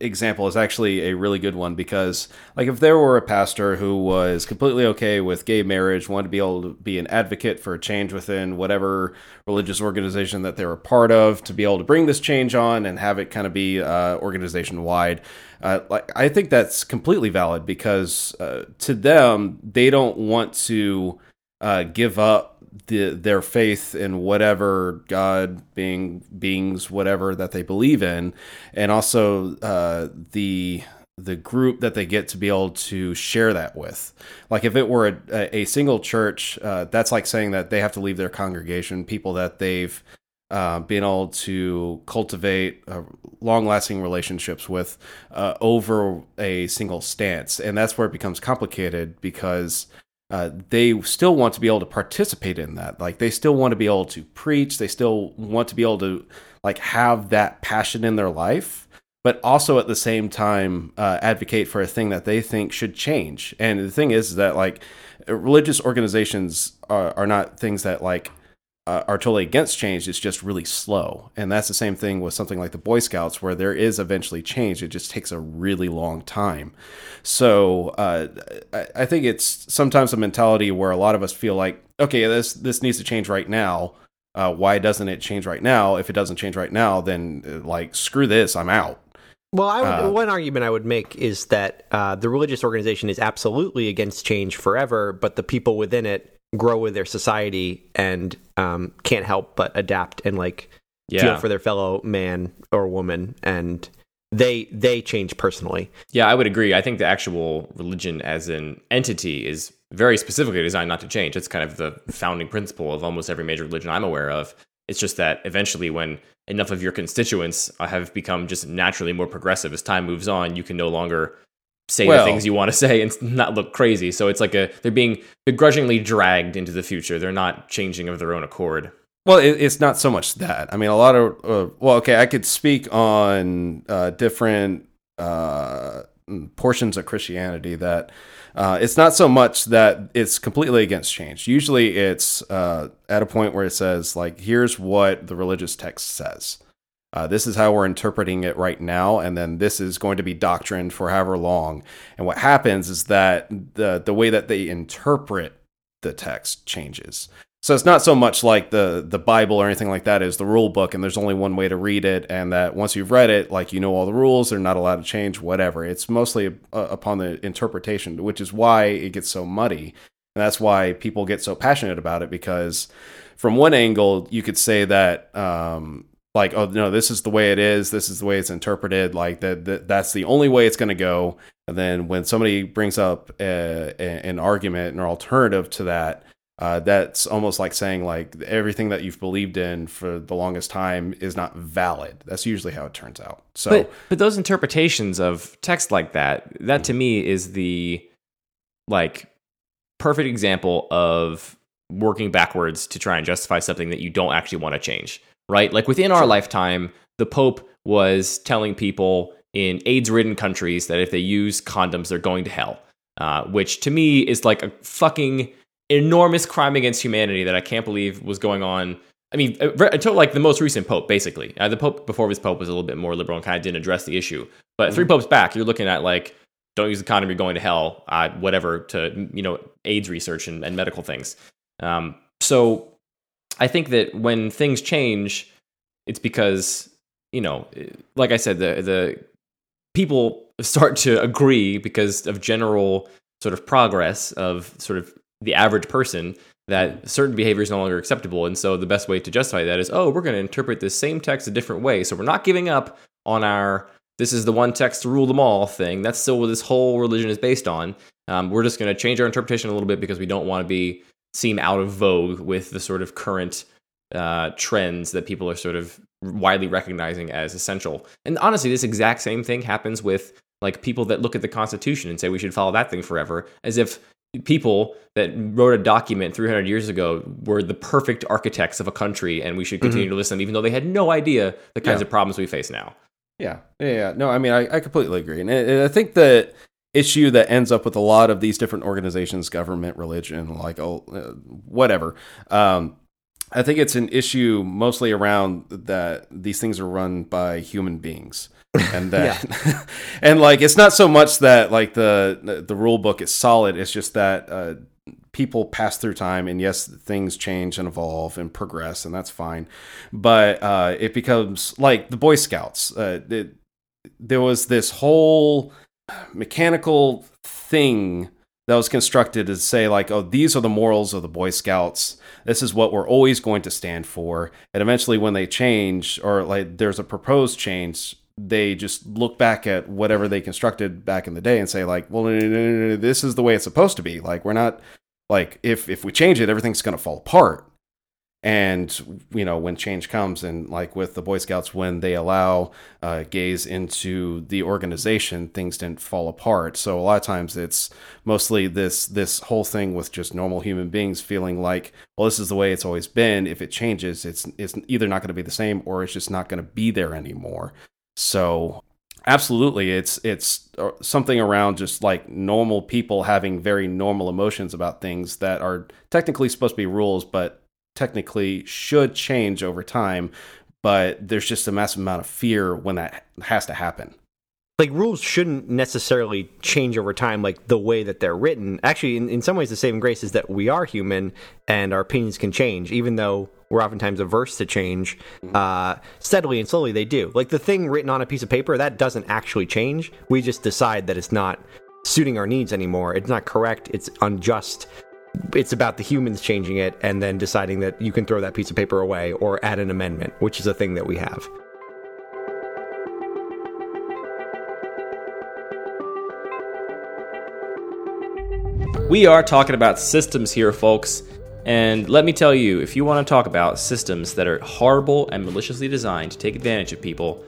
example is actually a really good one because like if there were a pastor who was completely okay with gay marriage wanted to be able to be an advocate for a change within whatever religious organization that they were part of to be able to bring this change on and have it kind of be uh, organization wide uh, like i think that's completely valid because uh, to them they don't want to uh, give up the, their faith in whatever God being beings whatever that they believe in, and also uh, the the group that they get to be able to share that with. Like if it were a, a single church, uh, that's like saying that they have to leave their congregation, people that they've uh, been able to cultivate uh, long lasting relationships with uh, over a single stance. And that's where it becomes complicated because uh, they still want to be able to participate in that. Like they still want to be able to preach. They still want to be able to like have that passion in their life, but also at the same time uh, advocate for a thing that they think should change. And the thing is that like religious organizations are, are not things that like uh, are totally against change. It's just really slow. And that's the same thing with something like the Boy Scouts, where there is eventually change. It just takes a really long time. So uh, I, I think it's sometimes a mentality where a lot of us feel like, okay, this this needs to change right now. Uh, why doesn't it change right now? If it doesn't change right now, then uh, like screw this, I'm out. Well, would, uh, one argument I would make is that uh, the religious organization is absolutely against change forever, but the people within it grow with their society and um, can't help but adapt and like yeah. feel for their fellow man or woman and they they change personally. Yeah i would agree. I think the actual religion as an entity is very specifically designed not to change. It's kind of the founding principle of almost every major religion i'm aware of. It's just that eventually when enough of your constituents have become just naturally more progressive as time moves on you can no longer say well, the things you want to say and not look crazy. So it's like a they're being begrudgingly dragged into the future. They're not changing of their own accord. Well, it, it's not so much that. I mean, a lot of uh, well, okay, I could speak on uh, different uh, portions of Christianity that uh, it's not so much that it's completely against change. Usually, it's uh, at a point where it says like, "Here's what the religious text says." Uh, this is how we're interpreting it right now, and then this is going to be doctrine for however long. And what happens is that the the way that they interpret the text changes. So it's not so much like the the Bible or anything like that is the rule book, and there's only one way to read it, and that once you've read it, like you know all the rules, they're not allowed to change, whatever. It's mostly uh, upon the interpretation, which is why it gets so muddy, and that's why people get so passionate about it because from one angle you could say that um, like oh no this is the way it is this is the way it's interpreted like that, that that's the only way it's going to go. And then when somebody brings up a, a, an argument or alternative to that uh, that's almost like saying like everything that you've believed in for the longest time is not valid. That's usually how it turns out. So but, but those interpretations of text like that that to me is the like perfect example of working backwards to try and justify something that you don't actually want to change right? Like within our lifetime, the Pope was telling people in AIDS ridden countries that if they use condoms, they're going to hell, uh, which to me is like a fucking enormous crime against humanity that I can't believe was going on. I mean, uh, until like the most recent Pope, basically. Uh, the Pope before this Pope was a little bit more liberal and kind of didn't address the issue. But mm-hmm. three popes back, you're looking at like, don't use the condom, you're going to hell, uh, whatever, to, you know, AIDS research and, and medical things. Um, so I think that when things change, it's because you know, like I said, the the people start to agree because of general sort of progress of sort of the average person that certain behavior is no longer acceptable. And so the best way to justify that is, oh, we're going to interpret this same text a different way. So we're not giving up on our this is the one text to rule them all thing. That's still what this whole religion is based on. Um, we're just going to change our interpretation a little bit because we don't want to be seem out of vogue with the sort of current uh, trends that people are sort of widely recognizing as essential. And honestly, this exact same thing happens with like people that look at the Constitution and say we should follow that thing forever, as if people that wrote a document 300 years ago were the perfect architects of a country and we should continue mm-hmm. to listen even though they had no idea the kinds yeah. of problems we face now yeah yeah, yeah. no i mean I, I completely agree and i think that issue that ends up with a lot of these different organizations government religion like oh, uh, whatever um, I think it's an issue mostly around that these things are run by human beings. and that and like it's not so much that like the the rule book is solid it's just that uh, people pass through time and yes things change and evolve and progress and that's fine but uh, it becomes like the boy scouts uh, it, there was this whole mechanical thing that was constructed to say like oh these are the morals of the boy scouts. This is what we're always going to stand for. And eventually when they change or like there's a proposed change they just look back at whatever they constructed back in the day and say like well no, no, no, this is the way it's supposed to be. Like we're not like if if we change it everything's going to fall apart and you know when change comes and like with the boy scouts when they allow uh, gays into the organization things didn't fall apart. So a lot of times it's mostly this this whole thing with just normal human beings feeling like well this is the way it's always been. If it changes it's it's either not going to be the same or it's just not going to be there anymore. So absolutely it's it's uh, something around just like normal people having very normal emotions about things that are technically supposed to be rules but technically should change over time, but there's just a massive amount of fear when that has to happen. Like rules shouldn't necessarily change over time, like the way that they're written. Actually, in, in some ways, the saving grace is that we are human and our opinions can change, even though we're oftentimes averse to change. Uh, steadily and slowly, they do. Like the thing written on a piece of paper, that doesn't actually change. We just decide that it's not suiting our needs anymore. It's not correct. It's unjust it's about the humans changing it and then deciding that you can throw that piece of paper away or add an amendment, which is a thing that we have. We are talking about systems here, folks. And let me tell you, if you want to talk about systems that are horrible and maliciously designed to take advantage of people,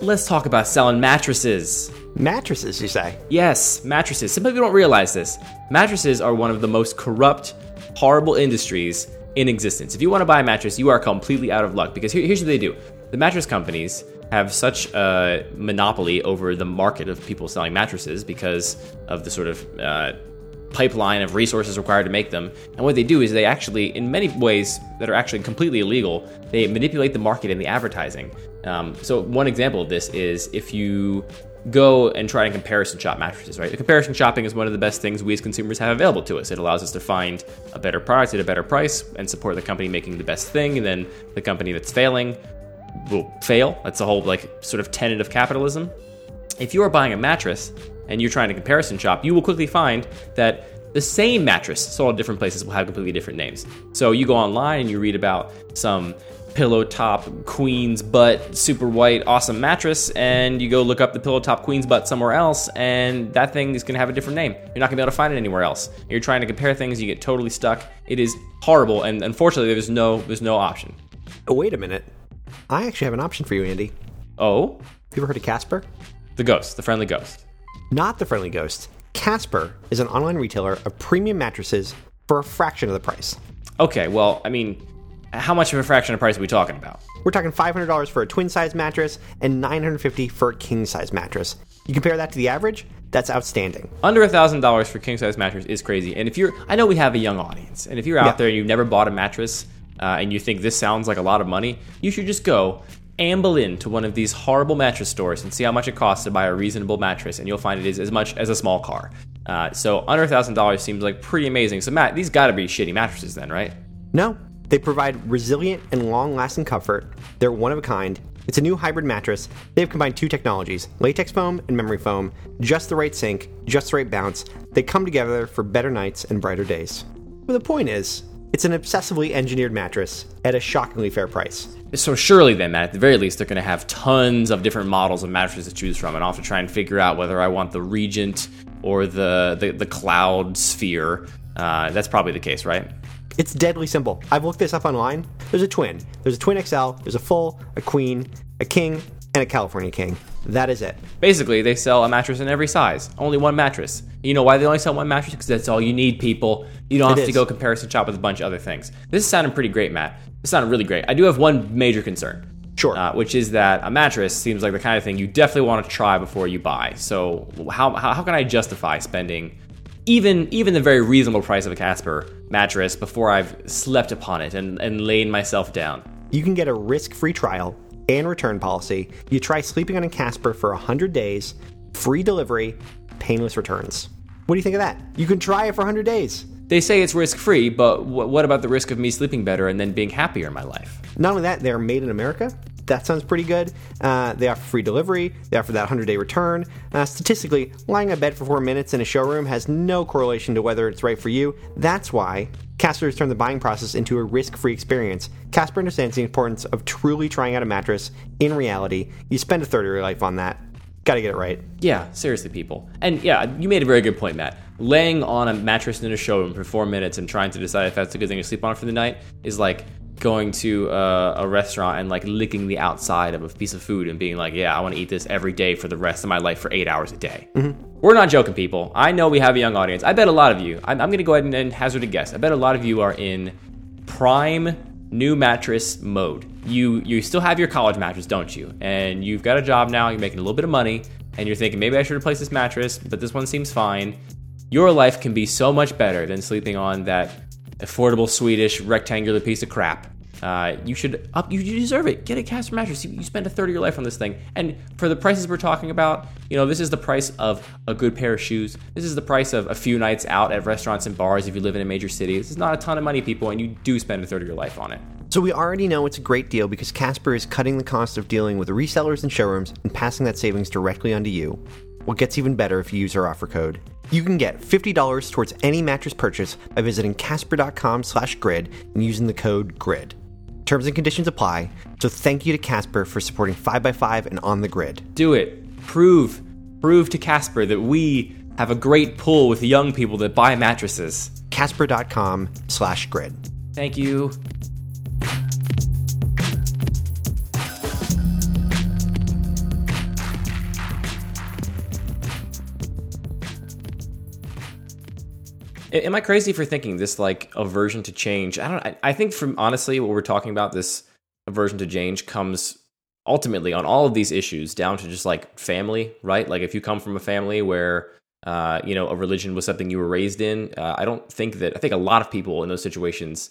let's talk about selling mattresses. Mattresses, you say? Yes, mattresses. Some people don't realize this. Mattresses are one of the most corrupt, horrible industries in existence. If you want to buy a mattress, you are completely out of luck because here, here's what they do the mattress companies have such a monopoly over the market of people selling mattresses because of the sort of uh, pipeline of resources required to make them. And what they do is they actually, in many ways that are actually completely illegal, they manipulate the market and the advertising. Um, so one example of this is if you go and try and comparison shop mattresses, right? The comparison shopping is one of the best things we as consumers have available to us. It allows us to find a better product at a better price and support the company making the best thing, and then the company that's failing will fail. That's the whole like sort of tenet of capitalism. If you are buying a mattress and you're trying to comparison shop, you will quickly find that the same mattress sold at different places will have completely different names. So you go online and you read about some pillow top queen's butt super white awesome mattress and you go look up the pillow top queen's butt somewhere else and that thing is going to have a different name. You're not going to be able to find it anywhere else. You're trying to compare things you get totally stuck. It is horrible and unfortunately there's no there's no option. Oh, wait a minute. I actually have an option for you andy. Oh? Have you ever heard of casper? The ghost the friendly ghost. Not the friendly ghost. Casper is an online retailer of premium mattresses for a fraction of the price. Okay well i mean how much of a fraction of price are we talking about? We're talking $500 for a twin size mattress and $950 for a king size mattress. You compare that to the average, that's outstanding. Under $1,000 for king size mattress is crazy. And if you're, I know we have a young audience, and if you're out yeah. there and you've never bought a mattress uh, and you think this sounds like a lot of money, you should just go amble into one of these horrible mattress stores and see how much it costs to buy a reasonable mattress, and you'll find it is as much as a small car. Uh, so under $1,000 seems like pretty amazing. So, Matt, these got to be shitty mattresses then, right? No, they provide resilient and long lasting comfort. They're one of a kind. It's a new hybrid mattress. They've combined two technologies latex foam and memory foam, just the right sink, just the right bounce. They come together for better nights and brighter days. But the point is, it's an obsessively engineered mattress at a shockingly fair price. So surely then, Matt, at the very least, they're going to have tons of different models of mattresses to choose from, and I'll have to try and figure out whether I want the Regent or the the, the Cloud Sphere. Uh, that's probably the case, right? It's deadly simple. I've looked this up online. There's a twin. There's a twin XL, there's a full, a queen, a king, and a California king. That is it. Basically, they sell a mattress in every size. Only one mattress. You know why they only sell one mattress? Because that's all you need, people. You don't have to go comparison shop with a bunch of other things. This is sounding pretty great, Matt. This sounded really great. I do have one major concern. Sure. Uh, which is that a mattress seems like the kind of thing you definitely want to try before you buy. So, how, how, how can I justify spending even even the very reasonable price of a Casper mattress before I've slept upon it and, and lain myself down. You can get a risk-free trial and return policy. You try sleeping on a Casper for 100 days, free delivery, painless returns. What do you think of that? You can try it for 100 days. They say it's risk free, but what about the risk of me sleeping better and then being happier in my life? Not only that, they're made in America. That sounds pretty good. Uh, they offer free delivery. They offer that 100 day return. Uh, statistically, lying in bed for four minutes in a showroom has no correlation to whether it's right for you. That's why Casper has turned the buying process into a risk free experience. Casper understands the importance of truly trying out a mattress in reality. You spend a third of your life on that. Gotta get it right. Yeah, seriously, people. And yeah, you made a very good point, Matt. Laying on a mattress in a showroom for four minutes and trying to decide if that's a good thing to sleep on for the night is like going to a, a restaurant and like licking the outside of a piece of food and being like, yeah, I want to eat this every day for the rest of my life for eight hours a day. Mm-hmm. We're not joking, people. I know we have a young audience. I bet a lot of you, I'm, I'm going to go ahead and, and hazard a guess. I bet a lot of you are in prime new mattress mode. You you still have your college mattress, don't you? And you've got a job now, you're making a little bit of money, and you're thinking maybe I should replace this mattress, but this one seems fine. Your life can be so much better than sleeping on that affordable Swedish rectangular piece of crap. Uh, you should up. You deserve it. Get a Casper mattress. You, you spend a third of your life on this thing, and for the prices we're talking about, you know, this is the price of a good pair of shoes. This is the price of a few nights out at restaurants and bars if you live in a major city. This is not a ton of money, people, and you do spend a third of your life on it. So we already know it's a great deal because Casper is cutting the cost of dealing with resellers and showrooms and passing that savings directly onto you. What gets even better if you use our offer code. You can get $50 towards any mattress purchase by visiting casper.com slash grid and using the code GRID. Terms and conditions apply, so thank you to Casper for supporting 5x5 and On the Grid. Do it. Prove, prove to Casper that we have a great pull with young people that buy mattresses. Casper.com slash grid. Thank you. Am I crazy for thinking this like aversion to change? I don't. I, I think from honestly, what we're talking about, this aversion to change comes ultimately on all of these issues down to just like family, right? Like if you come from a family where uh, you know a religion was something you were raised in, uh, I don't think that. I think a lot of people in those situations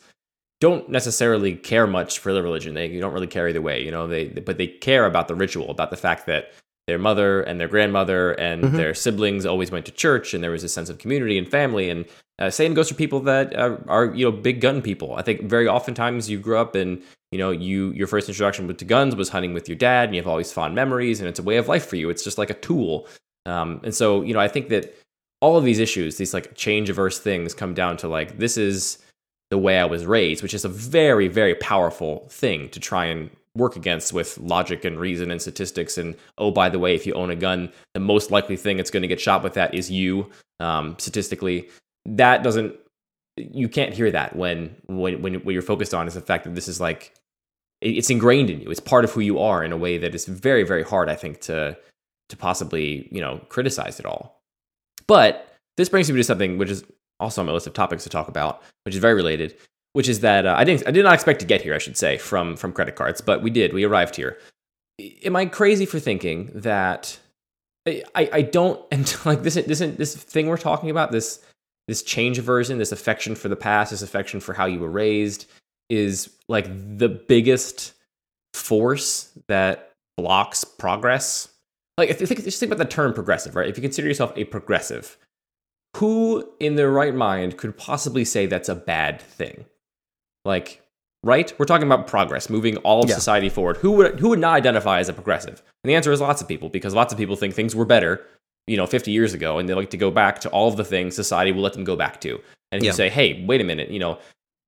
don't necessarily care much for the religion. They don't really care either way, you know. They but they care about the ritual, about the fact that their mother and their grandmother and their siblings always went to church, and there was a sense of community and family. And uh, same goes for people that uh, are you know big gun people. I think very oftentimes you grew up and you know you your first introduction with to guns was hunting with your dad, and you have all these fond memories, and it's a way of life for you. It's just like a tool. Um, and so you know I think that all of these issues, these like change averse things, come down to like this is the way I was raised, which is a very, very powerful thing to try and work against with logic and reason and statistics. And oh, by the way, if you own a gun, the most likely thing it's going to get shot with that is you. Um, statistically, that doesn't. You can't hear that when when when what you're focused on is the fact that this is like it's ingrained in you. It's part of who you are in a way that is very, very hard, I think, to to possibly you know criticize it all. But this brings me to something which is also on my list of topics to talk about, which is very related. Which is that uh, I didn't I did not expect to get here, I should say, from from credit cards, but we did. We arrived here. Am I crazy for thinking that I I don't and like this this this thing we're talking about this this change aversion, this affection for the past, this affection for how you were raised is like the biggest force that blocks progress. Like if you think just think about the term progressive, right? If you consider yourself a progressive, who in their right mind could possibly say that's a bad thing? Like, right? We're talking about progress, moving all of Yeah. society forward. Who would who would not identify as a progressive? And the answer is lots of people because lots of people think things were better, you know, 50 years ago and they like to go back to all of the things society will let them go back to. And if Yeah. you say, "Hey, wait a minute, you know,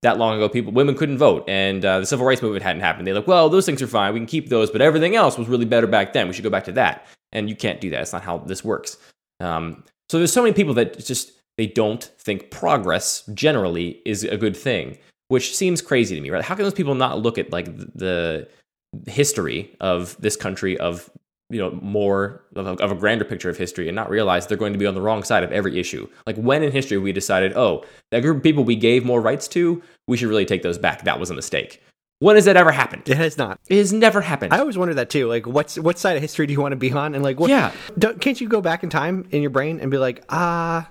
that long ago people women couldn't vote and uh, the civil rights movement hadn't happened." They're like, "Well, those things are fine. We can keep those, but everything else was really better back then. We should go back to that." And you can't do that. It's not how this works. Um, so there's so many people that just they don't think progress generally is a good thing, which seems crazy to me, right? How can those people not look at like the history of this country of you know more of a, of a grander picture of history and not realize they're going to be on the wrong side of every issue like when in history we decided oh that group of people we gave more rights to we should really take those back that was a mistake when has that ever happened It has not. it has never happened I always wonder that too. Like, what's what side of history do you want to be on? And like, what? Yeah. Don't, can't you go back in time in your brain and be like, ah,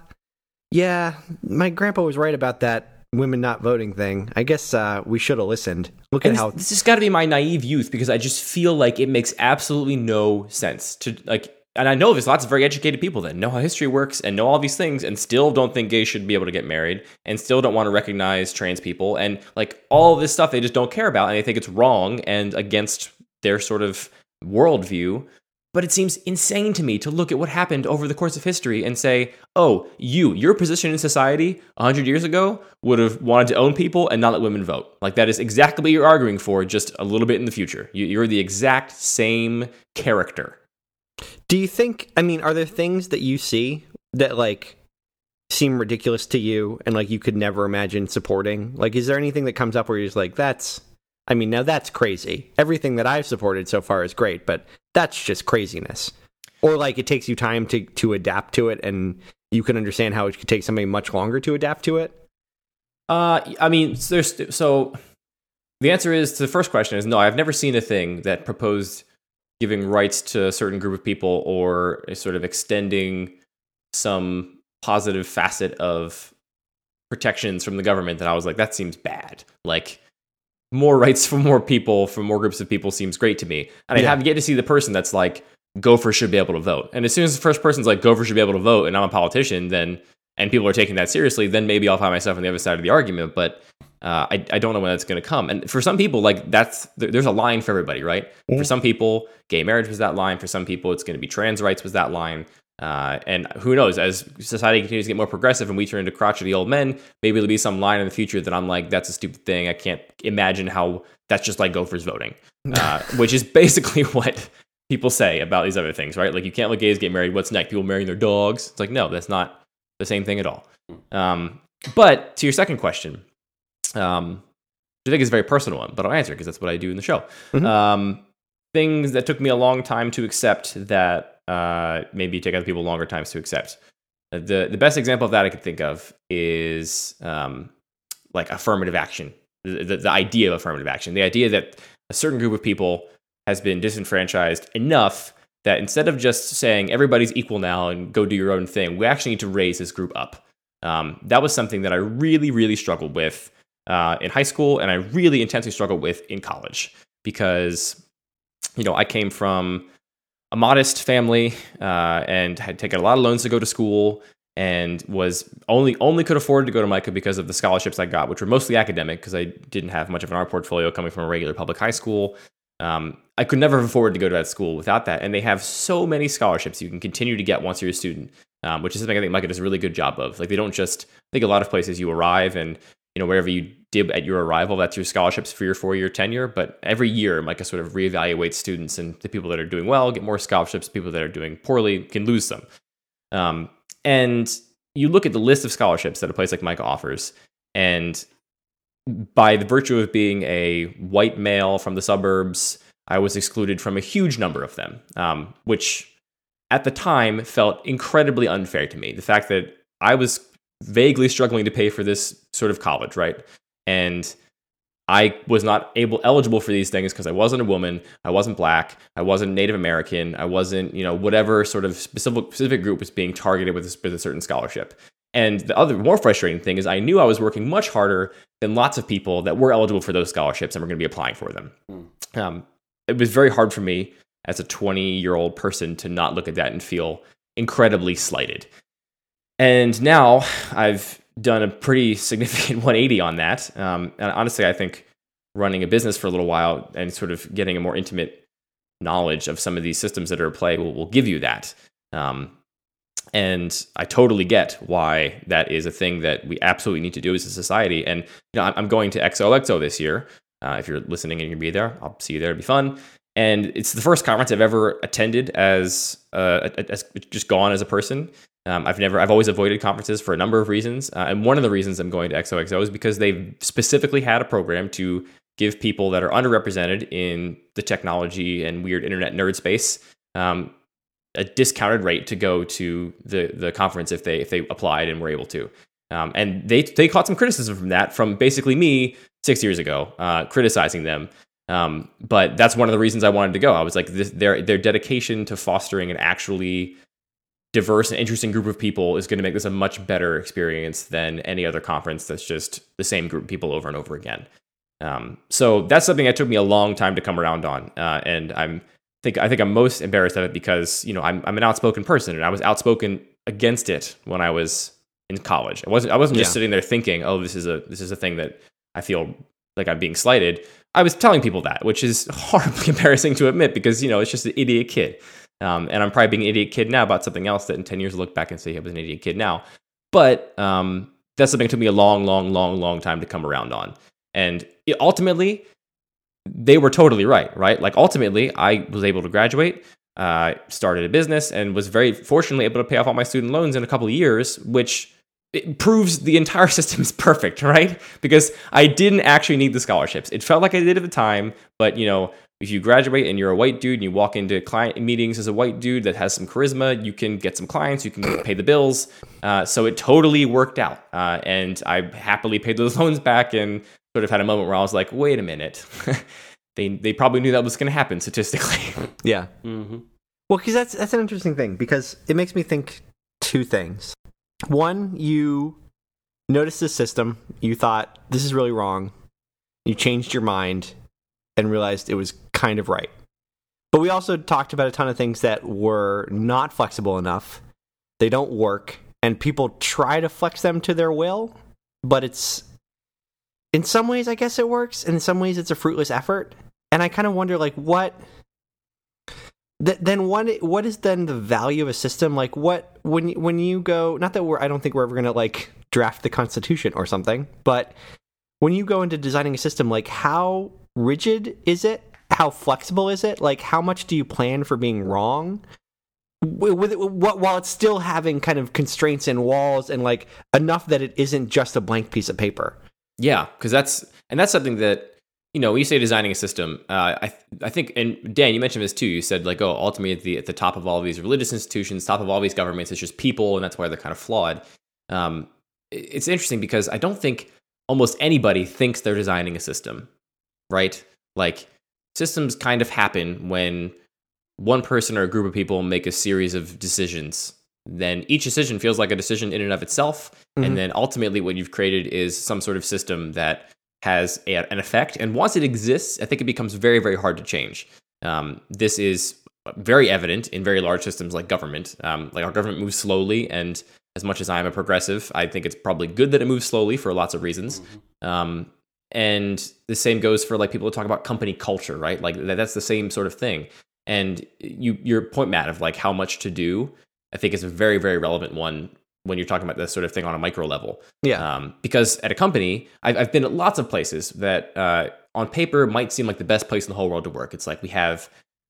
Yeah, my grandpa was right about that women not voting thing. I guess uh, we should have listened. Look And at how this, this has got to be my naive youth because I just feel like it makes absolutely no sense to like. And I know there's lots of very educated people that know how history works and know all these things and still don't think gays should be able to get married and still don't want to recognize trans people and like all this stuff they just don't care about and they think it's wrong and against their sort of worldview. But it seems insane to me to look at what happened over the course of history and say, oh, you, your position in society 100 years ago would have wanted to own people and not let women vote. Like, that is exactly what you're arguing for, just a little bit in the future. You- You're the exact same character. Do you think? I mean, are there things that you see that like seem ridiculous to you, and like you could never imagine supporting? Like, is there anything that comes up where you're just like, "That's," I mean, now that's crazy. Everything that I've supported so far is great, but that's just craziness. Or like it takes you time to to adapt to it, and you can understand how it could take somebody much longer to adapt to it. Uh, I mean, there's so the answer is to the first question is no. I've never seen a thing that proposed giving rights to a certain group of people or sort of extending some positive facet of protections from the government that I was like, that seems bad. Like more rights for more people, for more groups of people seems great to me. And I Yeah. have yet to see the person that's like, Gopher should be able to vote. And as soon as the first person's like, Gopher should be able to vote, and I'm a politician, then and people are taking that seriously, then maybe I'll find myself on the other side of the argument. But uh, I, I don't know when that's going to come. And for some people, like that's there's a line for everybody, right? For some people, gay marriage was that line. For some people, it's going to be trans rights was that line. Uh, and who knows? As society continues to get more progressive and we turn into crotchety old men, maybe there'll be some line in the future that I'm like, that's a stupid thing. I can't imagine how that's just like Gophers voting, uh, which is basically what people say about these other things, right? Like you can't let gays get married. What's next? People marrying their dogs. It's like no, that's not the same thing at all. Um, but to your second question, um, which I think is a very personal one, but I'll answer because that's what I do in the show. Mhm. Um, things that took me a long time to accept that uh, maybe take other people longer times to accept. Uh, The the best example of that I could think of is um, like affirmative action. The, the, the idea of affirmative action, the idea that a certain group of people has been disenfranchised enough that instead of just saying everybody's equal now and go do your own thing, we actually need to raise this group up. Um, that was something that I really, really struggled with uh, in high school, and I really intensely struggled with in college because, you know, I came from a modest family uh, and had taken a lot of loans to go to school and was only only could afford to go to MICA because of the scholarships I got, which were mostly academic because I didn't have much of an art portfolio coming from a regular public high school. Um, I could never afford to go to that school without that. And they have so many scholarships you can continue to get once you're a student, um, which is something I think MICA does a really good job of. Like they don't just, I think a lot of places you arrive and, you know, wherever you dib at your arrival, that's your scholarships for your four year tenure. But every year, MICA sort of reevaluates students and the people that are doing well get more scholarships, people that are doing poorly can lose them. Um, and you look at the list of scholarships that a place like MICA offers, and by the virtue of being a white male from the suburbs, I was excluded from a huge number of them, um, which at the time felt incredibly unfair to me. The fact that I was vaguely struggling to pay for this sort of college, right? And I was not able eligible for these things because I wasn't a woman, I wasn't black, I wasn't Native American, I wasn't, you know, whatever sort of specific specific group was being targeted with a, with a certain scholarship. And the other more frustrating thing is I knew I was working much harder than lots of people that were eligible for those scholarships and were going to be applying for them. Um, it was very hard for me as a 20 year old person to not look at that and feel incredibly slighted. And now I've done a pretty significant 180 on that. Um, and honestly, I think running a business for a little while and sort of getting a more intimate knowledge of some of these systems that are at play will, will give you that. Um, and I totally get why that is a thing that we absolutely need to do as a society. And you know, I'm going to XOXO this year. Uh, if you're listening and you can be there, I'll see you there. It'll be fun. And it's the first conference I've ever attended as, uh, as just gone as a person. Um, I've never, I've always avoided conferences for a number of reasons, uh, and one of the reasons I'm going to XOXO is because they've specifically had a program to give people that are underrepresented in the technology and weird internet nerd space um, a discounted rate to go to the the conference if they if they applied and were able to. Um, and they they caught some criticism from that from basically me six years ago, uh, criticizing them. Um, but that's one of the reasons I wanted to go. I was like, this, their their dedication to fostering an actually diverse and interesting group of people is going to make this a much better experience than any other conference that's just the same group of people over and over again. Um, so that's something that took me a long time to come around on, uh, and I'm think I think I'm most embarrassed of it because you know I'm I'm an outspoken person, and I was outspoken against it when I was in college. I wasn't I wasn't just Yeah. sitting there thinking, oh, this is a this is a thing that I feel like I'm being slighted. I was telling people that, which is horribly embarrassing to admit because you know it's just an idiot kid. Um, and I'm probably being an idiot kid now about something else that in 10 years I'll look back and say I was an idiot kid now. But um, that's something that took me a long, long, long, long time to come around on. And it, ultimately, they were totally right, right? Like ultimately, I was able to graduate, uh, started a business, and was very fortunately able to pay off all my student loans in a couple of years, which it proves the entire system is perfect, right? Because I didn't actually need the scholarships. It felt like I did at the time, but you know, if you graduate and you're a white dude and you walk into client meetings as a white dude that has some charisma, you can get some clients, you can pay the bills. Uh, so it totally worked out, uh, and I happily paid those loans back and sort of had a moment where I was like, wait a minute. they, they probably knew that was going to happen statistically. Yeah. Mm-hmm. Well, because that's that's an interesting thing because it makes me think two things. One, you noticed the system, you thought this is really wrong, you changed your mind, and realized it was kind of right. But we also talked about a ton of things that were not flexible enough. They don't work, and people try to flex them to their will, but it's in some ways I guess it works, in some ways it's a fruitless effort. And I kind of wonder like what Th- then what what is then the value of a system like what when when you go not that we're I don't think we're ever going to like draft the constitution or something but when you go into designing a system like how rigid is it how flexible is it like how much do you plan for being wrong with, while it's still having kind of constraints and walls and like enough that it isn't just a blank piece of paper Yeah, because that's and that's something that you know when you say designing a system, uh, I I think and Dan, you mentioned this too. You said like, oh, ultimately at the at the top of all these religious institutions, top of all these governments, it's just people, and that's why they're kind of flawed. Um, it's interesting because I don't think almost anybody thinks they're designing a system, right? Like systems kind of happen when one person or a group of people make a series of decisions. Then each decision feels like a decision in and of itself, Mhm. and then ultimately what you've created is some sort of system that has a, an effect. And once it exists, I think it becomes very, very hard to change. Um, this is very evident in very large systems like government. Um, like our government moves slowly, and as much as I'm a progressive, I think it's probably good that it moves slowly for lots of reasons. Um, and the same goes for like people who talk about company culture, right? Like that, that's the same sort of thing. And you, your point, Matt, of like how much to do, I think is a very, very relevant one when you're talking about this sort of thing on a micro level. yeah Um, because at a company, I've, I've been at lots of places that uh, on paper might seem like the best place in the whole world to work. It's like we have,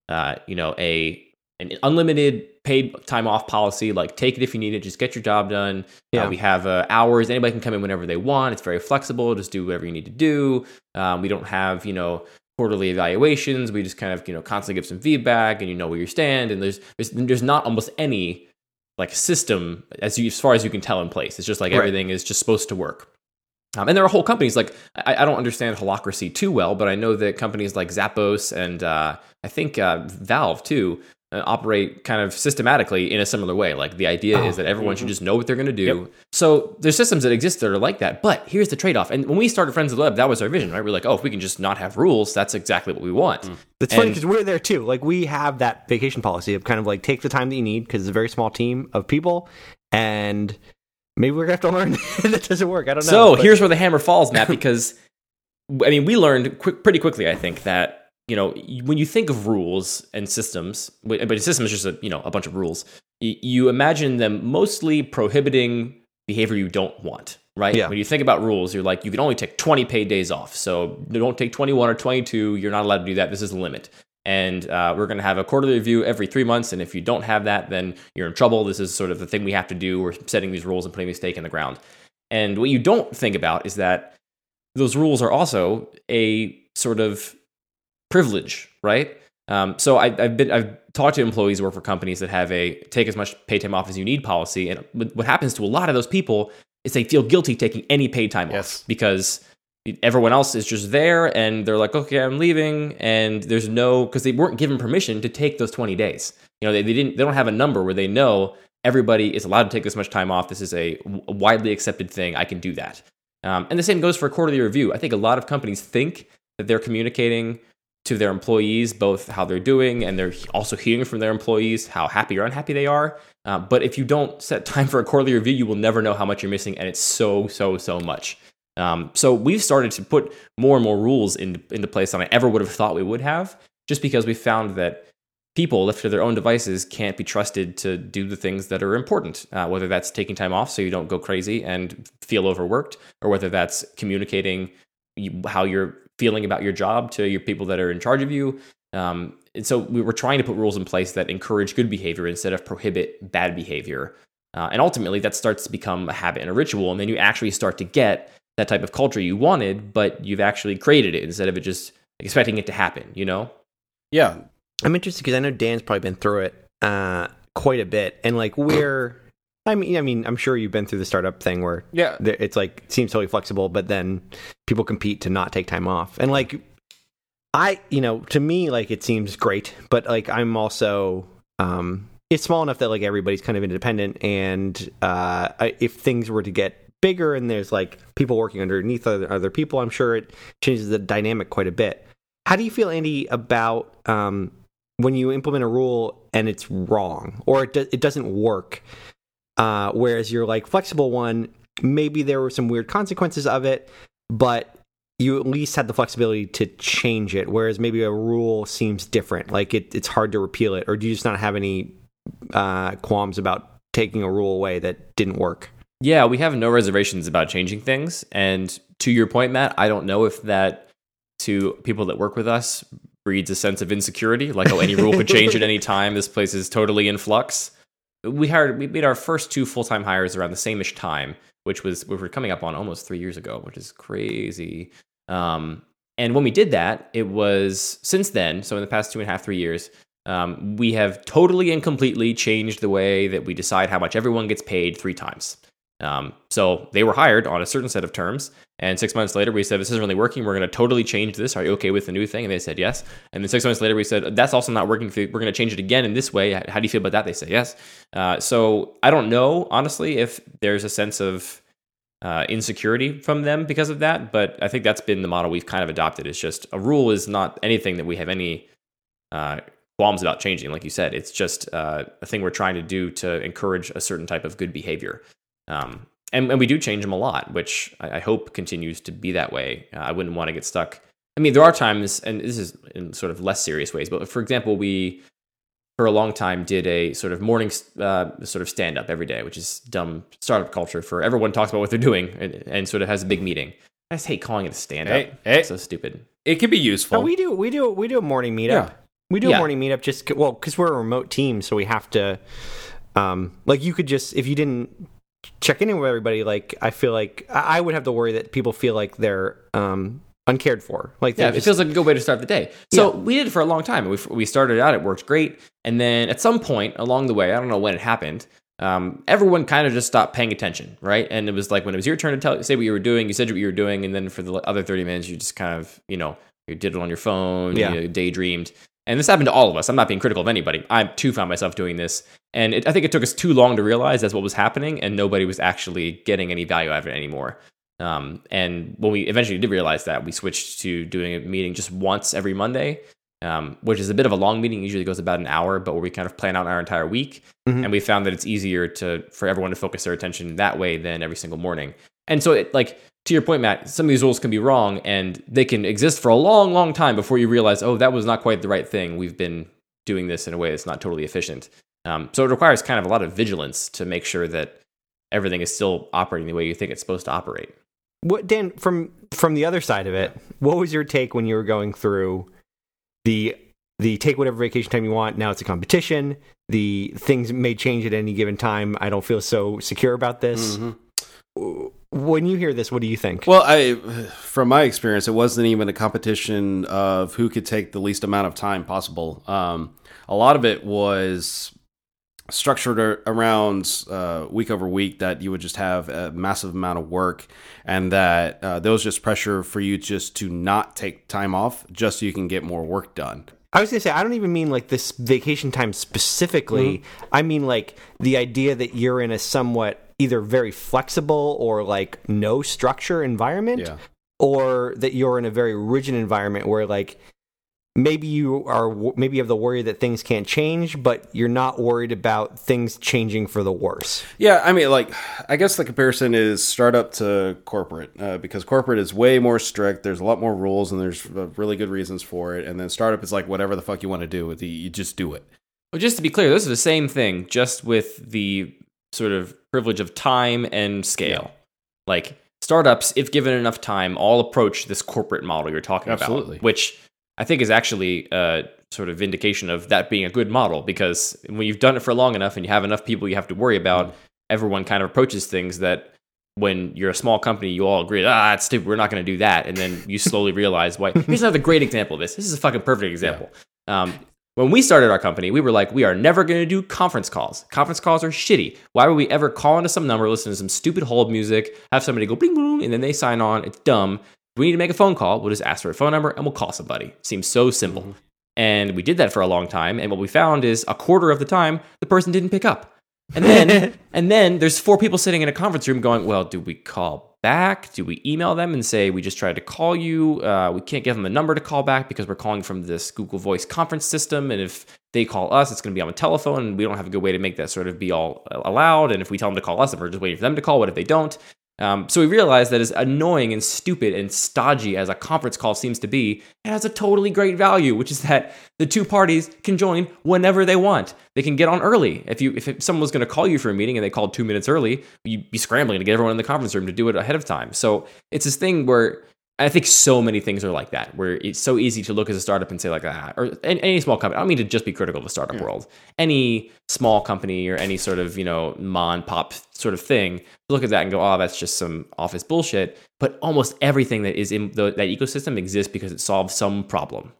uh, you know, a an unlimited paid time off policy. Like take it if you need it. Just get your job done. Yeah. Uh, we have uh, hours. Anybody can come in whenever they want. It's very flexible. Just do whatever you need to do. Um, we don't have, you know, quarterly evaluations. We just kind of, you know, constantly give some feedback, and you know where you stand. And there's there's, there's not almost any like system as you as far as you can tell in place. It's just like Right. everything is just supposed to work. Um, and there are whole companies like I, I don't understand holacracy too well, but I know that companies like Zappos and uh, I think uh, Valve too uh, operate kind of systematically in a similar way. Like the idea is that everyone should just know what they're going to do. So there's systems that exist that are like that. But here's the trade off. And when we started Friends of the Web, that was our vision, right? We're like, oh, if we can just not have rules, that's exactly what we want. It's funny because we're there too. Like we have that vacation policy of kind of like take the time that you need because it's a very small team of people, and maybe we're gonna have to learn that doesn't work. I don't know. So but- here's where the hammer falls, Matt, because I mean, we learned quick, pretty quickly, I think, that you know when you think of rules and systems, but a system is just a you know a bunch of rules. You imagine them mostly prohibiting behavior you don't want, right? Yeah. When you think about rules, you're like you can only take 20 paid days off, so don't take 21 or 22. You're not allowed to do that. This is the limit. And uh, we're going to have a quarterly review every three months. And if you don't have that, then you're in trouble. This is sort of the thing we have to do. We're setting these rules and putting a stake in the ground. And what you don't think about is that those rules are also a sort of privilege, right? Um, so I, I've been I've talked to employees who work for companies that have a take as much paid time off as you need policy, and what what happens to a lot of those people is they feel guilty taking any paid time Yes. off because everyone else is just there and they're like, okay, I'm leaving, and there's no because they weren't given permission to take those 20 days. You know, they, they didn't they don't have a number where they know everybody is allowed to take this much time off. This is a widely accepted thing. I can do that. Um, and the same goes for a quarterly review. I think a lot of companies think that they're communicating to their employees both how they're doing and they're also hearing from their employees how happy or unhappy they are. Uh, but if you don't set time for a quarterly review, you will never know how much you're missing, and it's so so so much. Um, so we've started to put more and more rules into, into place than I ever would have thought we would have, just because we found that people left to their own devices can't be trusted to do the things that are important, uh, whether that's taking time off so you don't go crazy and feel overworked, or whether that's communicating how you're feeling about your job to your people that are in charge of you. Um, and so we were trying to put rules in place that encourage good behavior instead of prohibit bad behavior. Uh, and ultimately, that starts to become a habit and a ritual. And then you actually start to get that type of culture you wanted, but you've actually created it instead of it just expecting it to happen, you know? Yeah. I'm interested because I know Dan's probably been through it uh, quite a bit, and like we're. I mean, I mean, I'm sure you've been through the startup thing where Yeah. it's like seems totally flexible, but then people compete to not take time off, and like I, you know, to me, like it seems great, but like I'm also, um, it's small enough that like everybody's kind of independent, and uh, if things were to get bigger and there's like people working underneath other, other people, I'm sure it changes the dynamic quite a bit. How do you feel, Andy, about um, when you implement a rule and it's wrong or it, do- it doesn't work? Uh, whereas your like flexible one, maybe there were some weird consequences of it, but you at least had the flexibility to change it. Whereas maybe a rule seems different, like it, it's hard to repeal it, or do you just not have any uh, qualms about taking a rule away that didn't work? Yeah, we have no reservations about changing things. And to your point, Matt, I don't know if that to people that work with us breeds a sense of insecurity, like oh, any rule could change at any time. This place is totally in flux. We hired, we made our first two full time hires around the sameish time, which was we were coming up on almost three years ago, which is crazy. Um, and when we did that, it was since then. So in the past two and a half, three years, um, we have totally and completely changed the way that we decide how much everyone gets paid three times. Um, so they were hired on a certain set of terms, and six months later we said, "This isn't really working. We're going to totally change this. Are you okay with the new thing?" And they said yes. And then six months later we said, "That's also not working. We're going to change it again in this way. How do you feel about that?" They said yes. Uh, so I don't know honestly if there's a sense of uh, insecurity from them because of that, but I think that's been the model we've kind of adopted. It's just a rule is not anything that we have any uh, qualms about changing. Like you said, it's just uh, a thing we're trying to do to encourage a certain type of good behavior. Um, and, and we do change them a lot, which I, I hope continues to be that way. Uh, I wouldn't want to get stuck. I mean, there are times, and this is in sort of less serious ways, but for example, we for a long time did a sort of morning uh, sort of stand up every day, which is dumb startup culture for everyone talks about what they're doing and, and sort of has a big meeting. I just hate calling it a stand up. Hey, hey. so stupid. It can be useful. No, we do we do we do a morning meetup. Yeah. We do Yeah. a morning meetup just well because we're a remote team, so we have to. Um, like you could just if you didn't check in with everybody, like I feel like I would have to worry that people feel like they're um uncared for. Like Yeah, they're it feels like a good way to start the day. So Yeah. we did it for a long time. We, we started out, it worked great. And then at some point along the way, I don't know when it happened, um, everyone kind of just stopped paying attention, right? And it was like when it was your turn to tell, say what you were doing, you said what you were doing. And then for the other 30 minutes, you just kind of, you know, you did it on your phone, Yeah. you daydreamed. And this happened to all of us. I'm not being critical of anybody. I too found myself doing this. And it, I think it took us too long to realize that's what was happening, and nobody was actually getting any value out of it anymore. Um, and when we eventually did realize that, we switched to doing a meeting just once every Monday, um, which is a bit of a long meeting. Usually goes about an hour, but where we kind of plan out our entire week. Mhm. And we found that it's easier to for everyone to focus their attention that way than every single morning. And so, it, like to your point, Matt, some of these rules can be wrong, and they can exist for a long, long time before you realize, oh, that was not quite the right thing. We've been doing this in a way that's not totally efficient. Um, so it requires kind of a lot of vigilance to make sure that everything is still operating the way you think it's supposed to operate. What Dan from from the other side of it? What was your take when you were going through the the take whatever vacation time you want? Now it's a competition. The things may change at any given time. I don't feel so secure about this. When you hear this, what do you think? Well, I, from my experience, it wasn't even a competition of who could take the least amount of time possible. Um, a lot of it was structured around uh, week over week that you would just have a massive amount of work, and that uh, there was just pressure for you just to not take time off, just so you can get more work done. I was gonna say I don't even mean like this vacation time specifically. Mm-hmm. I mean like the idea that you're in a somewhat either very flexible or like no structure environment, Yeah. or that you're in a very rigid environment where like maybe you are maybe you have the worry that things can't change, but you're not worried about things changing for the worse. Yeah, I mean, like, I guess the comparison is startup to corporate uh, because corporate is way more strict. There's a lot more rules, and there's uh, really good reasons for it. And then startup is like whatever the fuck you want to do with the, you just do it. Well, just to be clear, this is the same thing, just with the sort of privilege of time and scale. Like startups, if given enough time, all approach this corporate model you're talking about. Absolutely. about, which I think is actually a sort of vindication of that being a good model because when you've done it for long enough and you have enough people you have to worry about, everyone kind of approaches things that when you're a small company, you all agree, ah, it's stupid, we're not going to do that. And then you slowly realize why. Here's another great example of this. This is a fucking perfect example. Um, when we started our company, we were like, we are never going to do conference calls. Conference calls are shitty. Why would we ever call into some number, listen to some stupid hold music, have somebody go bling boom, and then they sign on? It's dumb. If we need to make a phone call. We'll just ask for a phone number and we'll call somebody. Seems so simple. Mm-hmm. And we did that for a long time. And what we found is a quarter of the time, the person didn't pick up. And then, and then there's four people sitting in a conference room going, well, do we call back? Do we email them and say we just tried to call you? Uh, we can't give them a number to call back because we're calling from this Google Voice conference system, and if they call us, it's going to be on the telephone, and we don't have a good way to make that sort of be all allowed. And if we tell them to call us, then we're just waiting for them to call. What if they don't? Um, so we realized that as annoying and stupid and stodgy as a conference call seems to be, it has a totally great value, which is that the two parties can join whenever they want. They can get on early. If you if someone was going to call you for a meeting and they called two minutes early, you'd be scrambling to get everyone in the conference room to do it ahead of time. So it's this thing where I think so many things are like that, where it's so easy to look as a startup and say like that, or any, small company. I don't mean to just be critical of the startup world. Any small company or any sort of you know mon pop sort of thing, look at that and go, oh, that's just some office bullshit. But almost everything that is in the, that ecosystem exists because it solves some problem.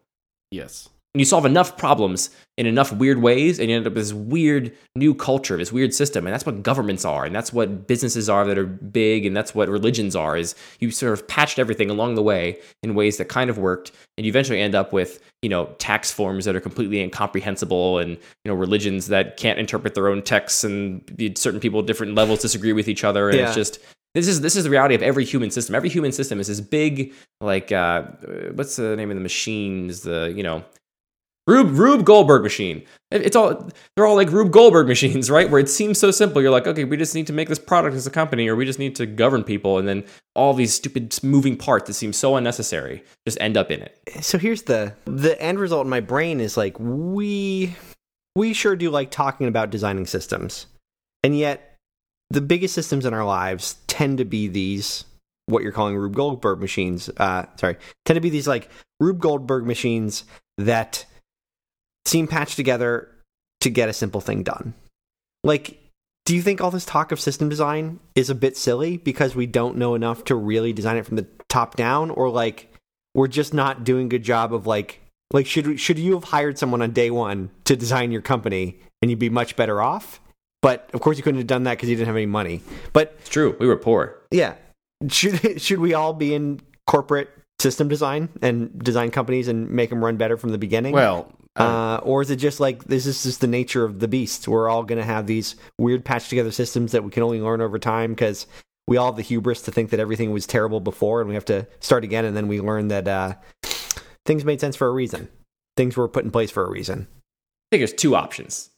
Yes. And you solve enough problems in enough weird ways, and you end up with this weird new culture, this weird system. And that's what governments are, and that's what businesses are that are big, and that's what religions are. Is you sort of patched everything along the way in ways that kind of worked, and you eventually end up with you know tax forms that are completely incomprehensible, and you know religions that can't interpret their own texts, and certain people at different levels disagree with each other, and Yeah. it's just this is this is the reality of every human system. Every human system is this big like uh, what's the name of the machines? The you know Rube Rube Goldberg machine. It's all they're all like Rube Goldberg machines, right? Where it seems so simple. You're like, okay, we just need to make this product as a company, or we just need to govern people, and then all these stupid moving parts that seem so unnecessary just end up in it. so here's the the end result in my brain is like we we sure do like talking about designing systems and yet the biggest systems in our lives tend to be these what you're calling rube goldberg machines uh sorry tend to be these like rube goldberg machines that seem patched together to get a simple thing done. Like do you think all this talk of system design is a bit silly because we don't know enough to really design it from the top down? Or like we're just not doing a good job of like like should we- should you have hired someone on day one to design your company and you'd be much better off? But of course you couldn't have done that because you didn't have any money. But It's true. We were poor. yeah. Should should we all be in corporate system design and design companies and make them run better from the beginning? Well, uh, or is it just like this is just the nature of the beast? We're all going to have these weird patched together systems that we can only learn over time because we all have the hubris to think that everything was terrible before and we have to start again. And then we learn that uh, things made sense for a reason. Things were put in place for a reason. I think there's two options.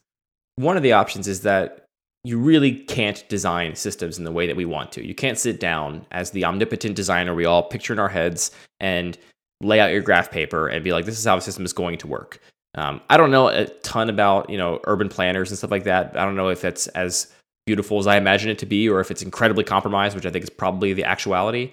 One of the options is that you really can't design systems in the way that we want to. You can't sit down as the omnipotent designer we all picture in our heads and lay out your graph paper and be like, this is how a system is going to work. Um, I don't know a ton about you know urban planners and stuff like that. I don't know if that's as beautiful as I imagine it to be, or if it's incredibly compromised, which I think is probably the actuality.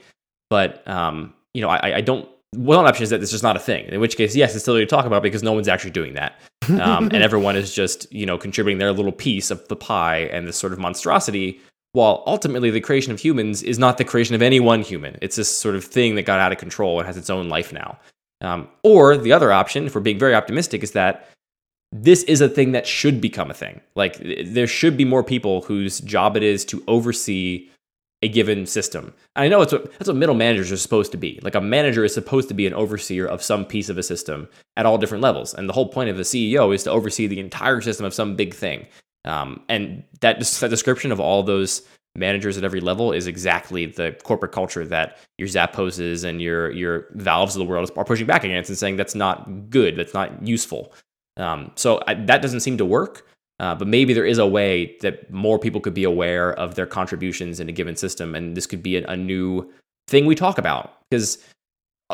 But um, you know, I, I don't. One option is that it's just not a thing. In which case, yes, it's still to talk about because no one's actually doing that, um, and everyone is just you know contributing their little piece of the pie and this sort of monstrosity. While ultimately, the creation of humans is not the creation of any one human. It's this sort of thing that got out of control and has its own life now. Um, or the other option, if we're being very optimistic, is that this is a thing that should become a thing. Like there should be more people whose job it is to oversee a given system. I know it's what that's what middle managers are supposed to be. Like a manager is supposed to be an overseer of some piece of a system at all different levels. And the whole point of the CEO is to oversee the entire system of some big thing. Um, and that, that description of all those managers at every level is exactly the corporate culture that your Zapposes and your your Valves of the world are pushing back against and saying that's not good, that's not useful. Um, so I, that doesn't seem to work. Uh, but maybe there is a way that more people could be aware of their contributions in a given system, and this could be a, a new thing we talk about. Because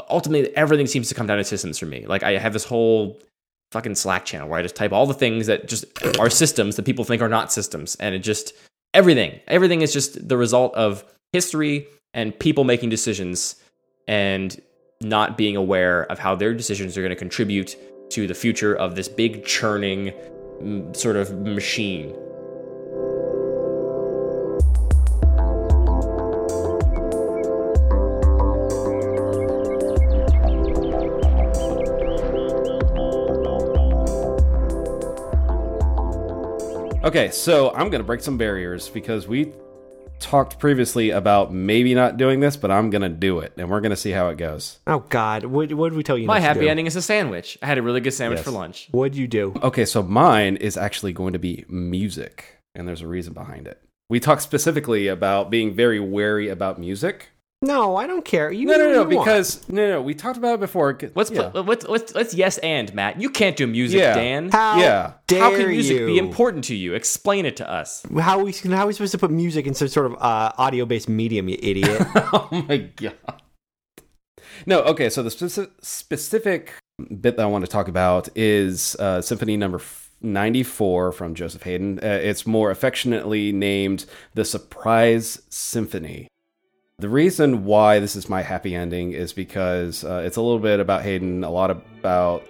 ultimately, everything seems to come down to systems for me. Like I have this whole fucking Slack channel where I just type all the things that just are systems that people think are not systems, and it just everything, everything is just the result of history and people making decisions and not being aware of how their decisions are going to contribute to the future of this big churning mm, sort of machine. Okay, so I'm going to break some barriers because we talked previously about maybe not doing this, but I'm going to do it, and we're going to see how it goes. Oh God, what what did we tell you? My not to happy do? ending is a sandwich. I had a really good sandwich Yes. for lunch. What'd you do? Okay, so mine is actually going to be music, and there's a reason behind it. We talked specifically about being very wary about music. No, I don't care. You No, no, no, what you want. because no, no, we talked about it before. Let's yeah. put, let's let's let's yes and Matt. You can't do music, Yeah. Dan. how yeah. dare How can music you? be important to you? Explain it to us. How are we how are we supposed to put music in some sort of uh, audio based medium? You idiot. oh my god. No, okay. So the speci- specific bit that I want to talk about is uh, Symphony Number f- 94 from Joseph Haydn. Uh, it's more affectionately named the Surprise Symphony. The reason why this is my happy ending is because uh, it's a little bit about Haydn, a lot about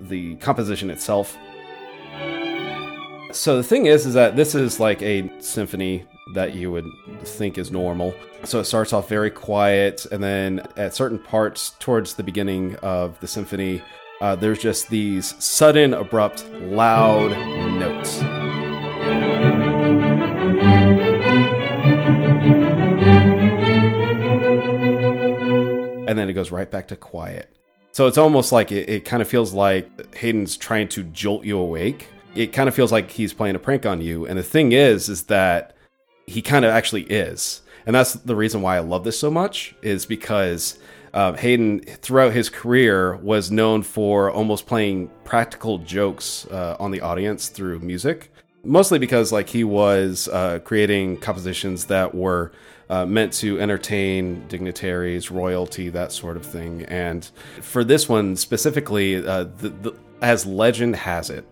the composition itself. So the thing is, is that this is like a symphony that you would think is normal. So it starts off very quiet, and then at certain parts towards the beginning of the symphony, uh, there's just these sudden, abrupt, loud notes. And then it goes right back to quiet. So it's almost like it, it kind of feels like Haydn's trying to jolt you awake. It kind of feels like he's playing a prank on you. And the thing is, is that he kind of actually is. And that's the reason why I love this so much, is because uh, Hayden, throughout his career, was known for almost playing practical jokes uh, on the audience through music. Mostly because like he was uh, creating compositions that were uh, meant to entertain dignitaries, royalty, that sort of thing. And for this one specifically, uh, the, the, as legend has it,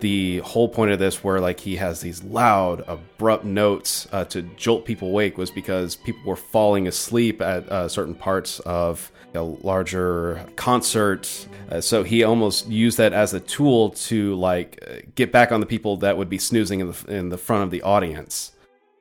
the whole point of this, where like he has these loud, abrupt notes uh, to jolt people awake, was because people were falling asleep at uh, certain parts of a larger concert. Uh, so he almost used that as a tool to like uh, get back on the people that would be snoozing in the in the front of the audience.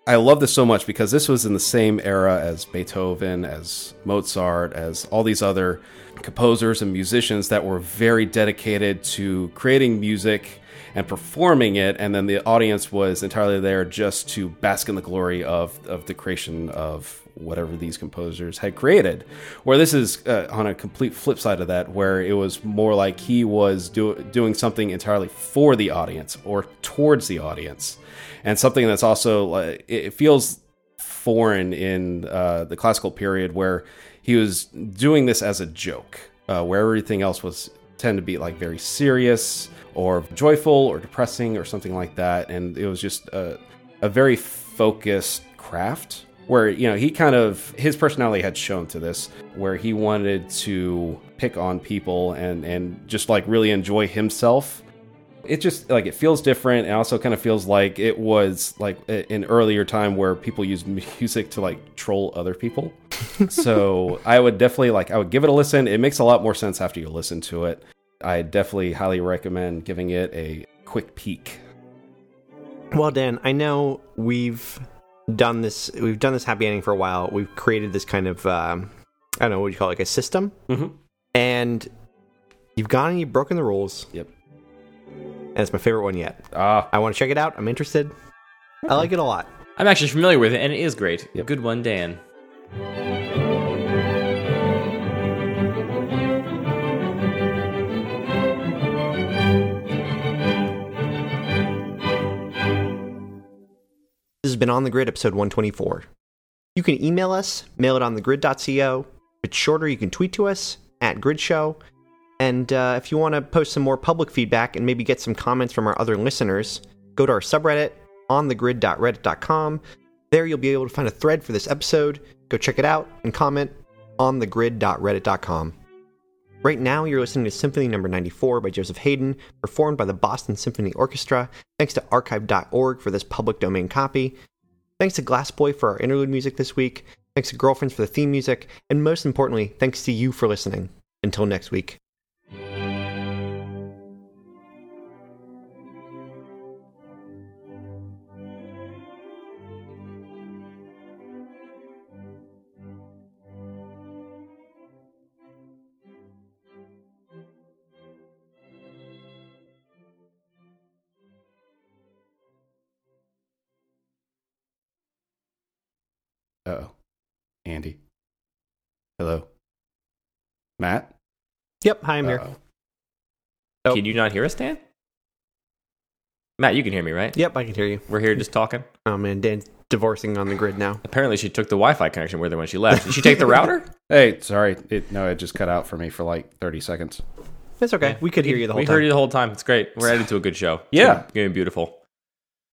I love this so much because this was in the same era as Beethoven, as Mozart, as all these other composers and musicians that were very dedicated to creating music and performing it, and then the audience was entirely there just to bask in the glory of, of the creation of whatever these composers had created. Where this is uh, on a complete flip side of that, where it was more like he was do- doing something entirely for the audience or towards the audience and something that's also it feels foreign in uh, the classical period where he was doing this as a joke uh, where everything else was tend to be like very serious or joyful or depressing or something like that. And it was just a, a very focused craft where you know he kind of his personality had shown to this where he wanted to pick on people and and just like really enjoy himself it just like it feels different and also kind of feels like it was like an earlier time where people used music to like troll other people so i would definitely like i would give it a listen it makes a lot more sense after you listen to it i definitely highly recommend giving it a quick peek Well, Dan, I know we've done this. We've done this happy ending for a while. We've created this kind of um, I don't know what you call it, like a system, Mhm. and you've gone and you've broken the rules. Yep. And it's my favorite one yet. ah I want to check it out. I'm interested. I like it a lot. I'm actually familiar with it, and it is great. Good one, Dan. This has been On the Grid, episode 124. You can email us, mail it on thegrid.co. If it's shorter, you can tweet to us at gridshow. And uh, if you want to post some more public feedback and maybe get some comments from our other listeners, go to our subreddit, onthegrid.reddit.com. There you'll be able to find a thread for this episode. Go check it out and comment on thegrid.reddit.com. Right now, you're listening to Symphony Number 94 by Joseph Haydn, performed by the Boston Symphony Orchestra. Thanks to archive.org for this public domain copy. Thanks to Glassboy for our interlude music this week. Thanks to Girlfriends for the theme music. And most importantly, thanks to you for listening. Until next week. Andy. Hello. Matt? Yep, hi, I'm here. Uh-oh. Oh. Can you not hear us, Dan? Matt, you can hear me, right? Yep, I can hear you. We're here just talking. Oh man, Dan's divorcing on the grid now. Apparently, she took the Wi-Fi connection with her when she left. Did she take the router? Hey, sorry. It no, it just cut out for me for like 30 seconds. That's okay. We could hear you the whole we time. heard you the whole time. It's great. We're headed to a good show. Yeah. gonna, gonna be beautiful.